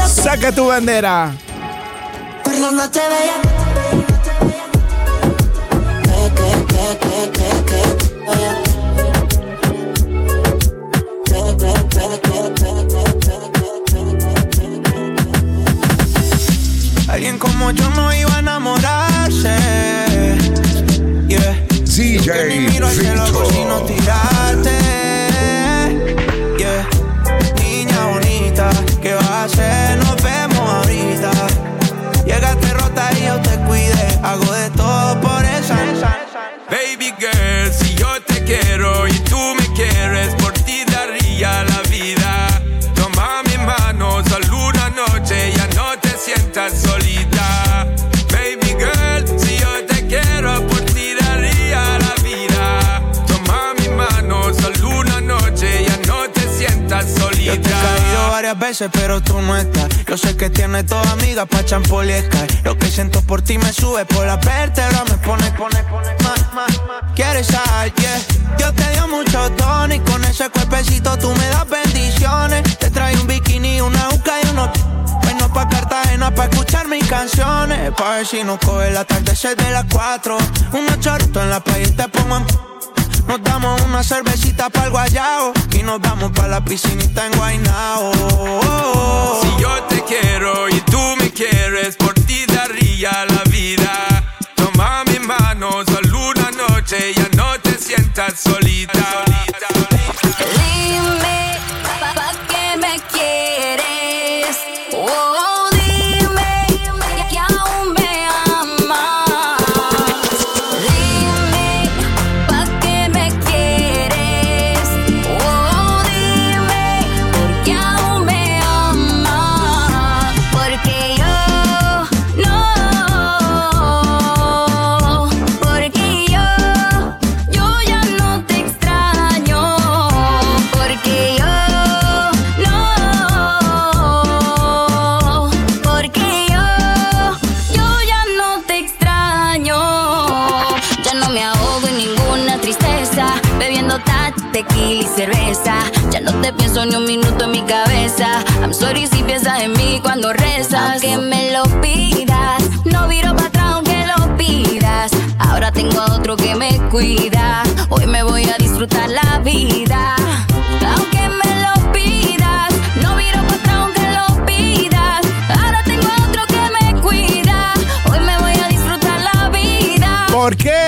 Saca tu bandera. Alguien como yo no iba a enamorarse. Yeah. DJ Que ni miro al cielo por si no Victor. tirarte. Bonita, ¿qué vas a hacer? Nos vemos ahorita. Llegaste rota y yo te cuidé. Hago de todo por esa. Baby girl, si yo te quiero y tú me quieres, Yo te he caído varias veces, pero tú no estás. Yo sé que tienes todas amigas pa' champol y Sky. Lo que siento por ti me sube por la vértebra, me pone, pone, pone más, más, más. Quieres sal, yeah. Yo te dio mucho tono y con ese cuerpecito tú me das bendiciones. Te trae un bikini, una uca y unos... Bueno pa' Cartagena pa' escuchar mis canciones. Pa' ver si nos coge el atardecer de las 4. Unos chorritos en la playa y te pongo en... Nos damos una cervecita para el guayao y nos vamos para la piscinita en Guaynao. Si yo te quiero y tú me quieres, por ti daría la vida. Toma mi mano, solo una noche, ya no te sientas solita. Pienso ni un minuto en mi cabeza. I'm sorry si piensas en mí cuando rezas. Aunque me lo pidas, no viro para atrás aunque lo pidas. Ahora tengo a otro que me cuida. Hoy me voy a disfrutar la vida. Aunque me lo pidas, no viro para atrás aunque lo pidas. Ahora tengo a otro que me cuida. Hoy me voy a disfrutar la vida. ¿Por qué?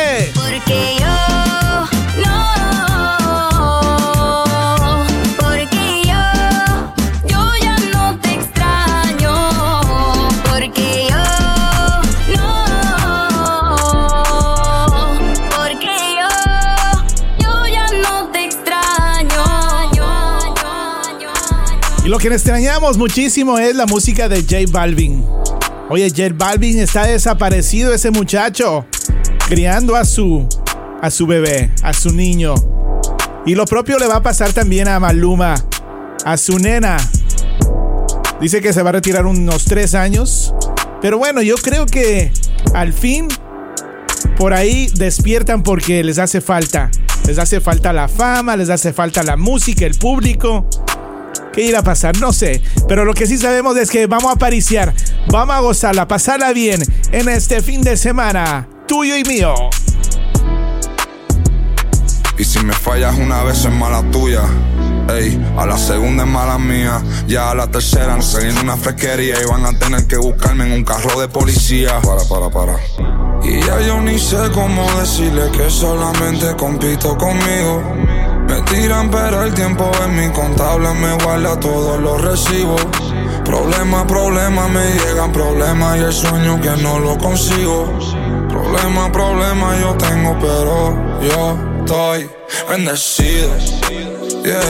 Lo que extrañamos muchísimo es la música de J Balvin. Oye, J Balvin está desaparecido ese muchacho, criando a su a su bebé, a su niño. Y lo propio le va a pasar también a Maluma, a su nena. Dice que se va a retirar unos tres años. Pero bueno, yo creo que al fin por ahí despiertan porque les hace falta. Les hace falta la fama, les hace falta la música, el público. ¿Qué irá a pasar? No sé. Pero lo que sí sabemos es que vamos a apariciar, vamos a gozarla, pasarla bien en este fin de semana, tuyo y mío. Y si me fallas una vez es mala tuya. Ey, a la segunda es mala mía. Ya a la tercera nos en una fresquería y van a tener que buscarme en un carro de policía. Para, para, para. Y ya yo ni sé cómo decirle que solamente compito conmigo. Me tiran, pero el tiempo en mi contable me guarda todos los recibos. Problema, problema, me llegan problemas y el sueño que no lo consigo. Problema, problema yo tengo, pero yo estoy bendecido. Yeah,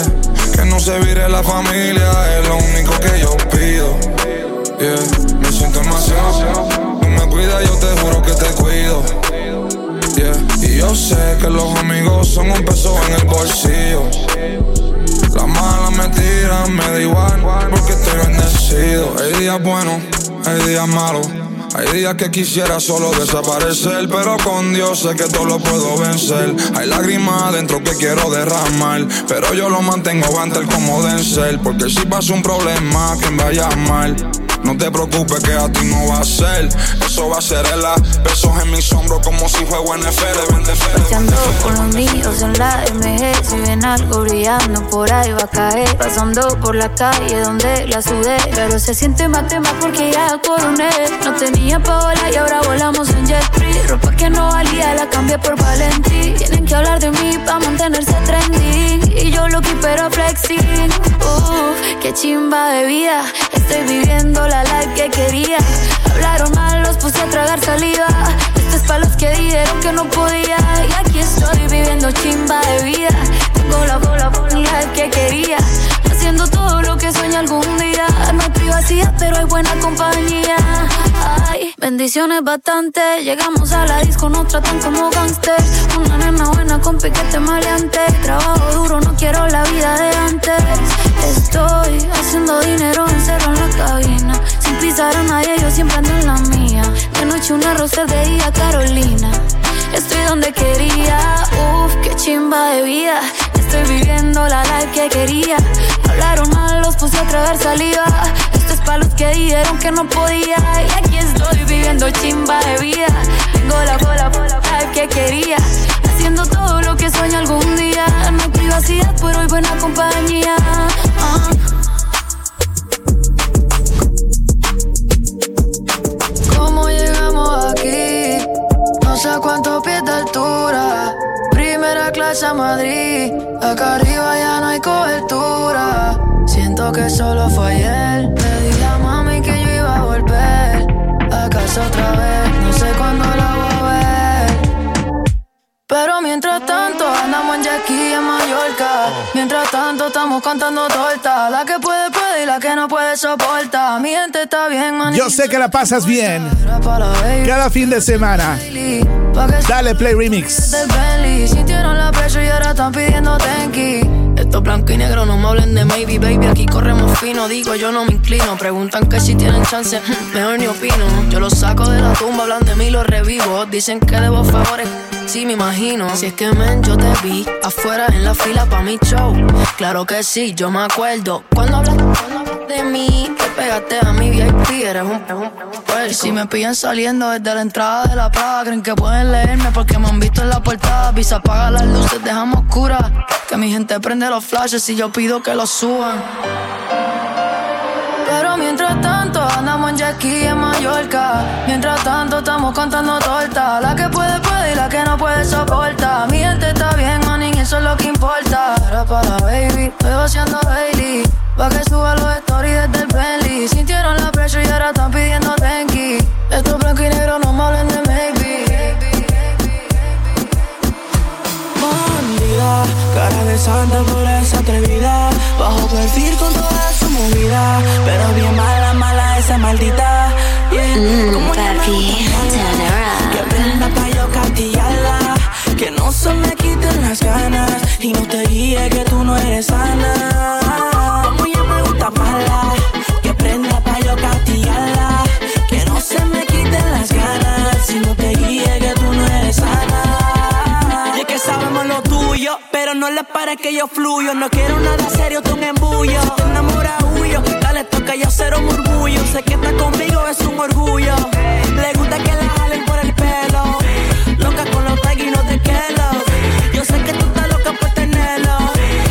que no se vire la familia es lo único que yo pido. Yeah, me siento demasiado. Tú me cuidas, yo te juro que te cuido. Y yo sé que los amigos son un peso en el bolsillo. Las malas me tiran, me da igual, porque estoy bendecido. Hay días buenos, hay días malos. Hay días que quisiera solo desaparecer, pero con Dios sé que todo lo puedo vencer. Hay lágrimas adentro que quiero derramar, pero yo lo mantengo banter como Denzel. Porque si pasa un problema, quien vaya mal. No te preocupes que a ti no va a ser. Eso va a ser el pesos en mis hombros como si juego NFL. Vende Ando con los míos en la MG Si ven algo brillando por ahí va a caer. Pasando por la calle donde la sudé. Pero se siente más tema porque ya coroné. No tenía pa' volar y ahora volamos en jet free Ropa que no valía la cambié por Valentí. Tienen que hablar de mí pa' mantenerse trending Y yo lo pero flexing Uf, qué chimba de vida. Estoy viviendo la life que quería. Hablaron mal, los puse a tragar saliva. Esto es pa' los que dijeron que no podía. Y aquí estoy viviendo chimba de vida. Tengo la bola la que quería. Haciendo todo lo que sueño algún día. No hay privacidad pero hay buena compañía. Ay, bendiciones bastante. Llegamos a la disco, nos tratan como gangster Una nena buena con piquete maleante. Trabajo duro, no quiero la vida de antes. Estoy haciendo dinero encerrado en la cabina. Sin pisar a nadie, yo siempre ando en la mía. De noche una rosa, de día Carolina. Estoy donde quería, uff, qué chimba de vida. Estoy viviendo la life que quería. Hablaron mal, los puse a tragar saliva Pa' los que dijeron que no podía. Y aquí estoy viviendo chimba de vida. Tengo la bola, bola, bola que quería. Haciendo todo lo que sueño algún día. No hay privacidad, pero hoy buena compañía. Uh. ¿Cómo llegamos aquí? No sé cuántos pies de altura. Primera clase a Madrid. Acá arriba ya no hay cobertura. Siento que solo fue ayer. Le dije a mami que yo iba a volver a casa otra vez. No sé cuándo la voy a ver. Pero mientras tanto andamos en Jackie en Mallorca. Mientras tanto estamos cantando torta. La que la que no puede soporta. Mi gente está bien, man. Yo sé que la pasas bien. Cada fin de semana. Dale Play Remix. Sintieron la presión y ahora están pidiendo tenki. Esto blanco y negro, no me hablen de maybe, baby. Aquí corremos fino, digo, yo no me inclino. Preguntan que si tienen chance, mejor ni opino. Yo los saco de la tumba, hablan de mí, los revivo. Dicen que debo favores, sí, me imagino. Si es que, men, yo te vi afuera en la fila pa' mi show. Claro que sí, yo me acuerdo. Cuando hablas de pegaste a mi VIP, eres un, si me pillan saliendo desde la entrada de la plaza, creen que pueden leerme porque me han visto en la portada. Visa apaga las luces, dejamos oscuras. Que mi gente prende los flashes y yo pido que los suban. Pero mientras tanto andamos en Jackie en Mallorca. Mientras tanto estamos contando torta. La que puede puede y la que no puede soporta. Mi gente está bien, man, eso es lo que importa. Para baby, estoy vaciando Bailey. Pa' que suba los stories desde el Bentley. Sintieron la presión y ahora están pidiendo tenki. Esto es blanco y negro, no me hablen de maybe. bandida Cara de santa por esa atrevida Bajo perfil con toda su movida Pero bien mala, mala esa maldita yeah. Mm, Como papi, turn around. Que prenda pa' yo castigarla Que no se me quiten las ganas Y no te guíe que tú no eres sana Pero no le pare que yo fluyo. No quiero nada serio, tú un embullo. Si te enamoras, huyo. Dale, toca yo cero murmullo Sé que está conmigo, es un orgullo. Le gusta que la jalen por el pelo. Loca con los tags y te quedo. Yo sé que tú estás loca por tenerlo.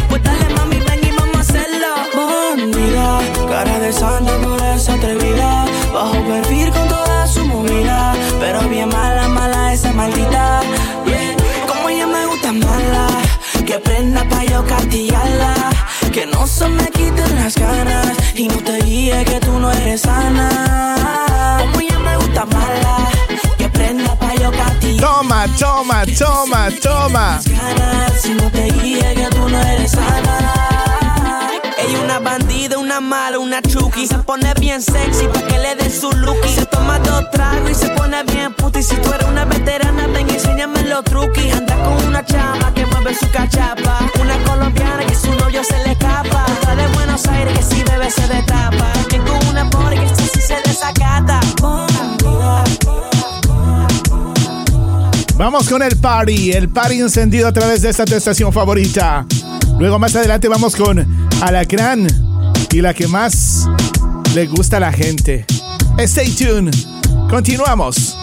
Pues dale, mami, ven y vamos a hacerlo. Bandida, cara de santa por esa atrevida. Bajo perfil con toda su movida. Pero bien mala, mala esa maldita Que prenda pa' yo castigarla. Que no se me quiten las ganas Y no te guíe que tú no eres sana. Como ella me gusta mala Que prenda pa' yo castigarla. Toma, toma, toma, toma. ganas Si no te guíe que tú no eres sana Ella una bandida, una mala, una chuki. Se pone bien sexy pa' que le den su look Se toma dos tragos y se pone bien puti. Si tú eres una veterana, ven enséñame los truquis. Anda con una chama que mueve su cachapa. Una colombiana que su novio se le escapa. Otra de Buenos Aires que si bebe se destapa. Tengo una body que sí se desacata. Vamos con el party, el party encendido a través de esta tu estación favorita. Luego más adelante vamos con Alacrán y la que más le gusta a la gente. Stay tuned. Continuamos.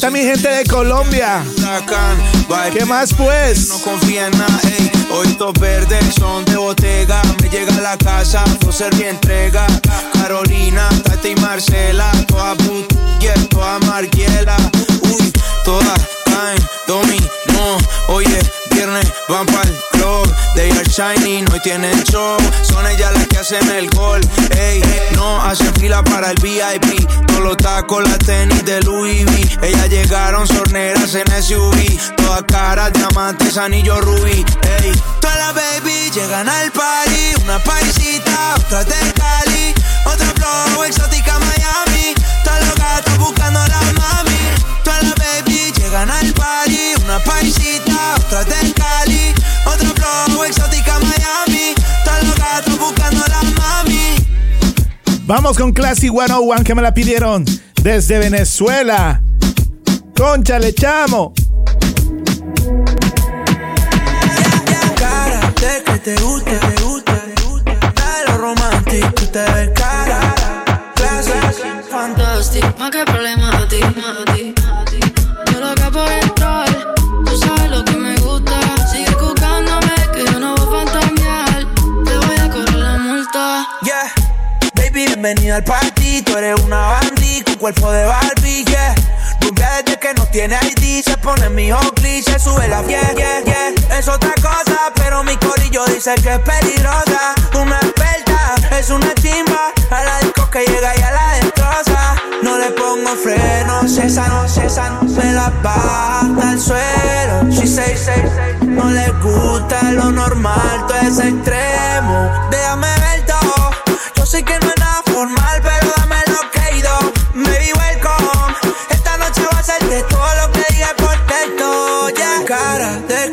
Está mi gente de Colombia? ¿Qué más pues? No confía en nada, ey. Hoy estos verdes son de botega. Me llega a la casa, ser mi entrega. Carolina, Tati y Marcela. Toda put, yeah, toda. Uy, todas caen, dominó. Oye, viernes van pa'l. They are shining, hoy tienen show. Son ellas las que hacen el gol. Ey, no hacen fila para el VIP. Todos los tacos, las tenis de Louis V. Ellas llegaron sorneras en SUV. Todas caras, diamantes, anillo rubí. Ey, todas las baby llegan al party. Una paisita, otra de Cali. Otra flow, exótica Miami. Todas los gatos buscando a la mami. Todas las baby llegan al party. Una paisita, otra de Cali. Otra flow, exótica Miami. Todos los gatos buscando a la mami. Vamos con Classy 101 que me la pidieron desde Venezuela. Concha, le chamo. cara de que te gusta, te gusta, te gusta. De lo romántico, tú te ves cara. Clase, Fantastic, más que problema bienvenida al party. Tú eres una bandit con cuerpo de Barbie, yeah. Rubia desde que no tiene ID. Se pone mi se sube la yeah, yeah, yeah. Es otra cosa, pero mi corillo dice que es peligrosa. Una experta, es una chimba. A la disco que llega y a la destroza. No le pongo freno, cesa, no cesa, no me la baja el suelo. She say, say. No le gusta lo normal, todo es extremo. Déjame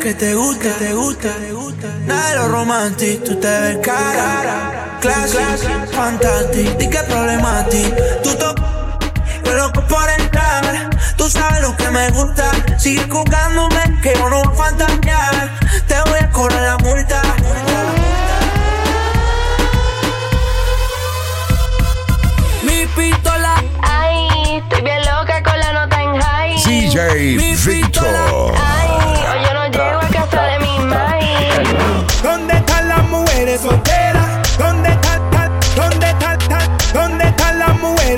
que te gusta, te gusta, te gusta. Nada de lo romántico, tú te ves cara. Clase, fantástico. ¿Y qué problema a ti? Tú to yo loco por entrar, tú sabes lo que me gusta. Sigue jugándome que yo no voy a fantasear. Te voy a cobrar la multa. Mi pistola. Ay, estoy bien loca con la nota en high. DJ Victor. Ay,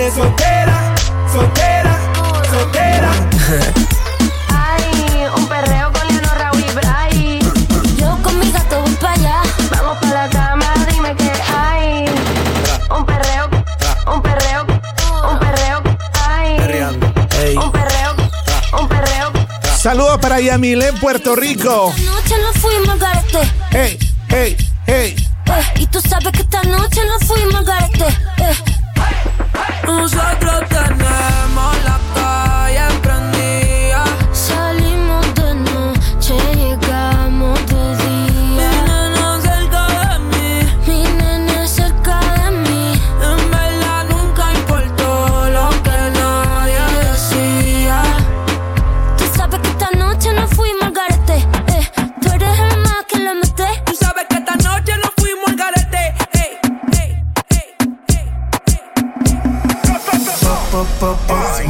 las mujeres solteras? Solteras, solteras. Ay, un perreo con Leonor, Raúl y Bray. Yo con mi gato voy para allá. Vamos para la cama, dime que hay. Un perreo, un perreo, un perreo, ay. Un perreo, un perreo. Saludos para Yamil en Puerto Rico. Noche nos fuimos garete. Hey, hey, hey. Eh, y tú sabes que esta noche nos fuimos garete. Eh. Nosotros tenemos la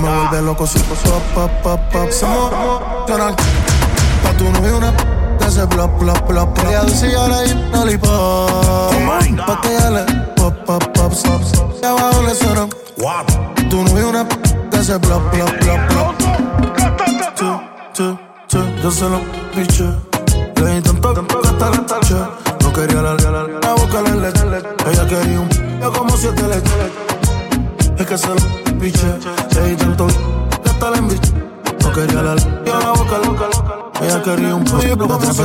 me vuelve loco si pop, pop, pop, pop, se emocionan. Pa' tu novio una que hace plop, plop, plop. Ella dulce y ahora hay un lollipop. Pa' que ella le pop, pop, pop, stop. Y abajo le suena. Tu novio una que hace plop. Chu, chu, chu, yo se lo piché. Le di tanto que hasta la tache. No quería la, la, la boca la leche. Ella quería un p- como siete leches. Es que se lo. Le di tanto que hasta la. No quería la y a la boca loca, loca. Ella quería un pollo, como se me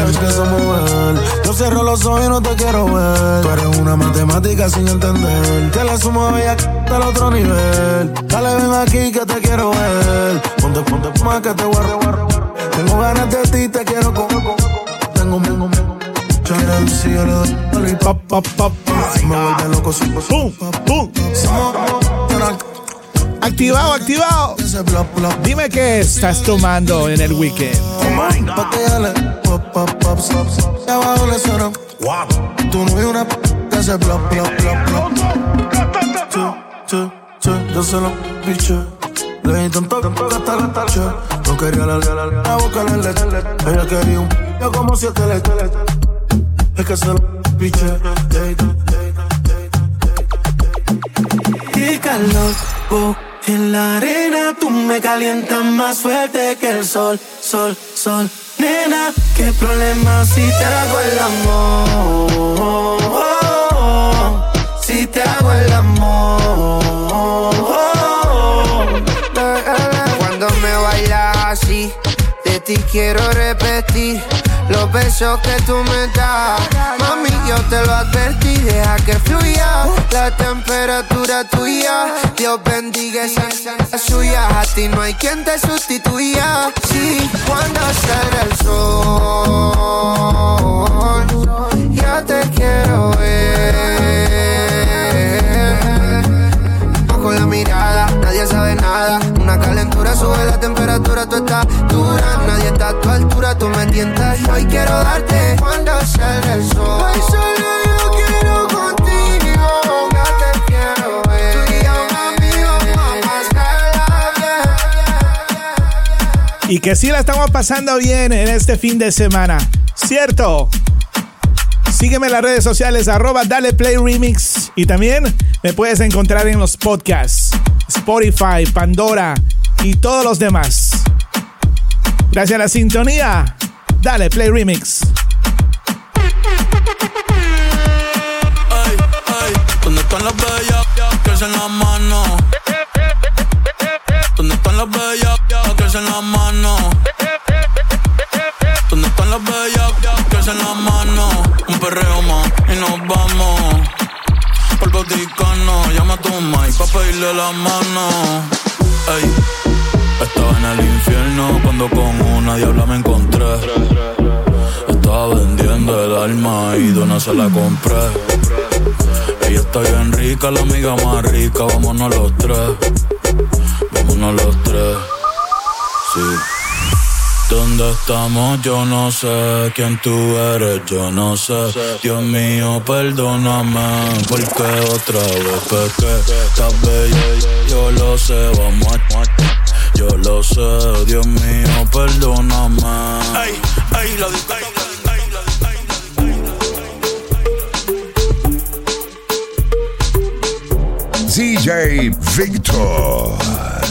empieza a mover. Yo cierro los ojos y no te quiero ver. Tú eres una matemática sin entender. Que la sumo a ella al otro nivel. Dale, ven aquí que te quiero ver. Ponte, ponte más que te guarro. Tengo ganas de ti, te quiero con. Tengo, tengo, tengo. Si yo le doy pop. Me vuelve loco si pum, pum. Activado, activado. Dime qué estás tomando en el weekend. Tú no una que hace yo se lo piché. Le di tanto che. No quería la, la, la boca la leche. Ella quería un p como siete leches. Es que se lo Y calor, oh, en la arena tú me calientas más fuerte que el sol, sol, sol. Nena, qué problema si te hago el amor. Si te hago el amor. Cuando me bailas así, de ti quiero repetir los besos que tú me das. Mami, yo te lo advertí, deja que fluya la temperatura tuya. Dios bendiga esa suya. A ti no hay quien te sustituya. Sí, cuando sale el sol, ya te quiero ver. Con la mirada, nadie sabe nada. Una calentura sube la temperatura, tú estás dura. Nadie está a tu altura, tú me tientas. Hoy quiero darte cuando sale el sol. Hoy solo yo quiero contigo. Te quiero ver. Y. Y que sí la estamos pasando bien en este fin de semana. ¿Cierto? Sígueme en las redes sociales, arroba Dale Play Remix. Y también me puedes encontrar en los podcasts, Spotify, Pandora y todos los demás. Gracias a la sintonía. Dale Play Remix. Ay, ay, ¿dónde están las bellas que hacen la mano? ¿Dónde están las bellas que hacen la mano? ¿Dónde están las bellas que hacen la mano? Un perreo más y nos vamos. Por Vaticano, llama a tu Mike pa' pedirle la mano. Ey, estaba en el infierno cuando con una diabla me encontré. Estaba vendiendo el alma y de una se la compré. Ella está bien rica, la amiga más rica, vámonos los tres. Vámonos los tres. Sí. ¿Dónde estamos? Yo no sé quién tú eres, yo no sé. Dios mío, perdóname, porque otra vez pequé. Estás bella, yo lo sé, vamos a. Yo lo sé, Dios mío, perdóname. Ay, ay, la DJ Victor.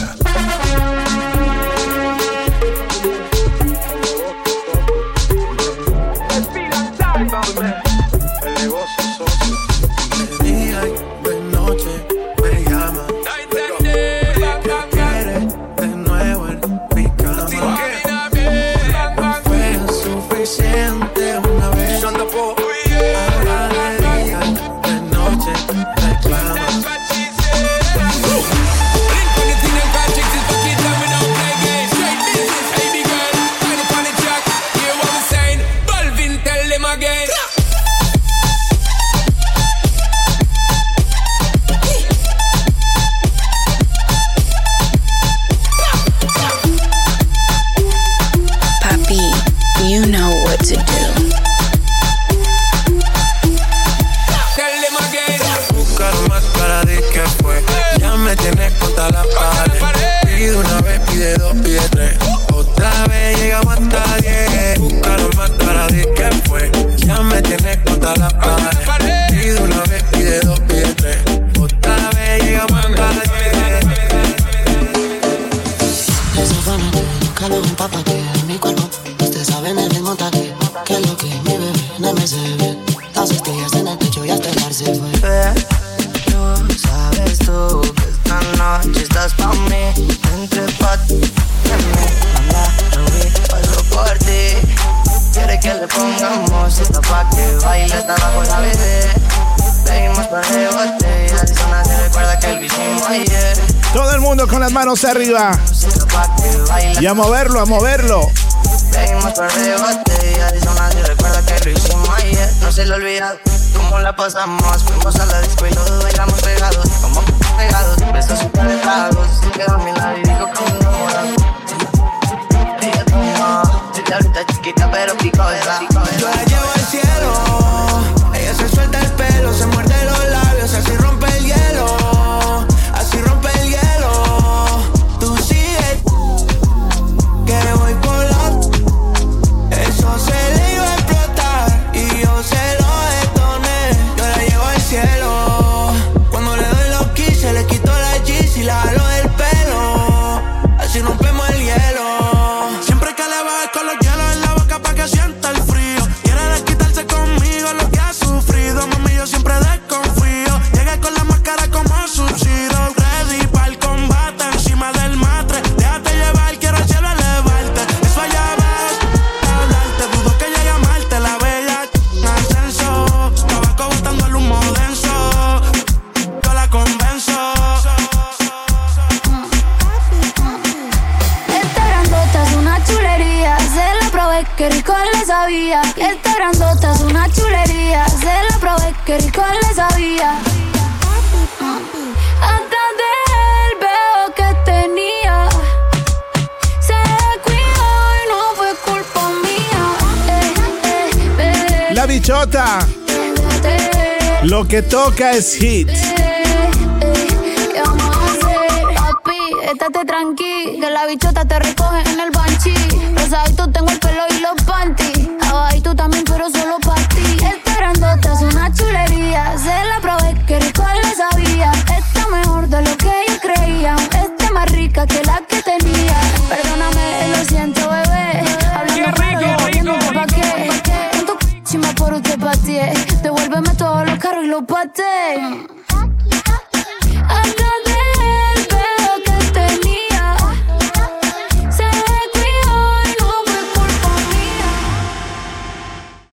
Que toca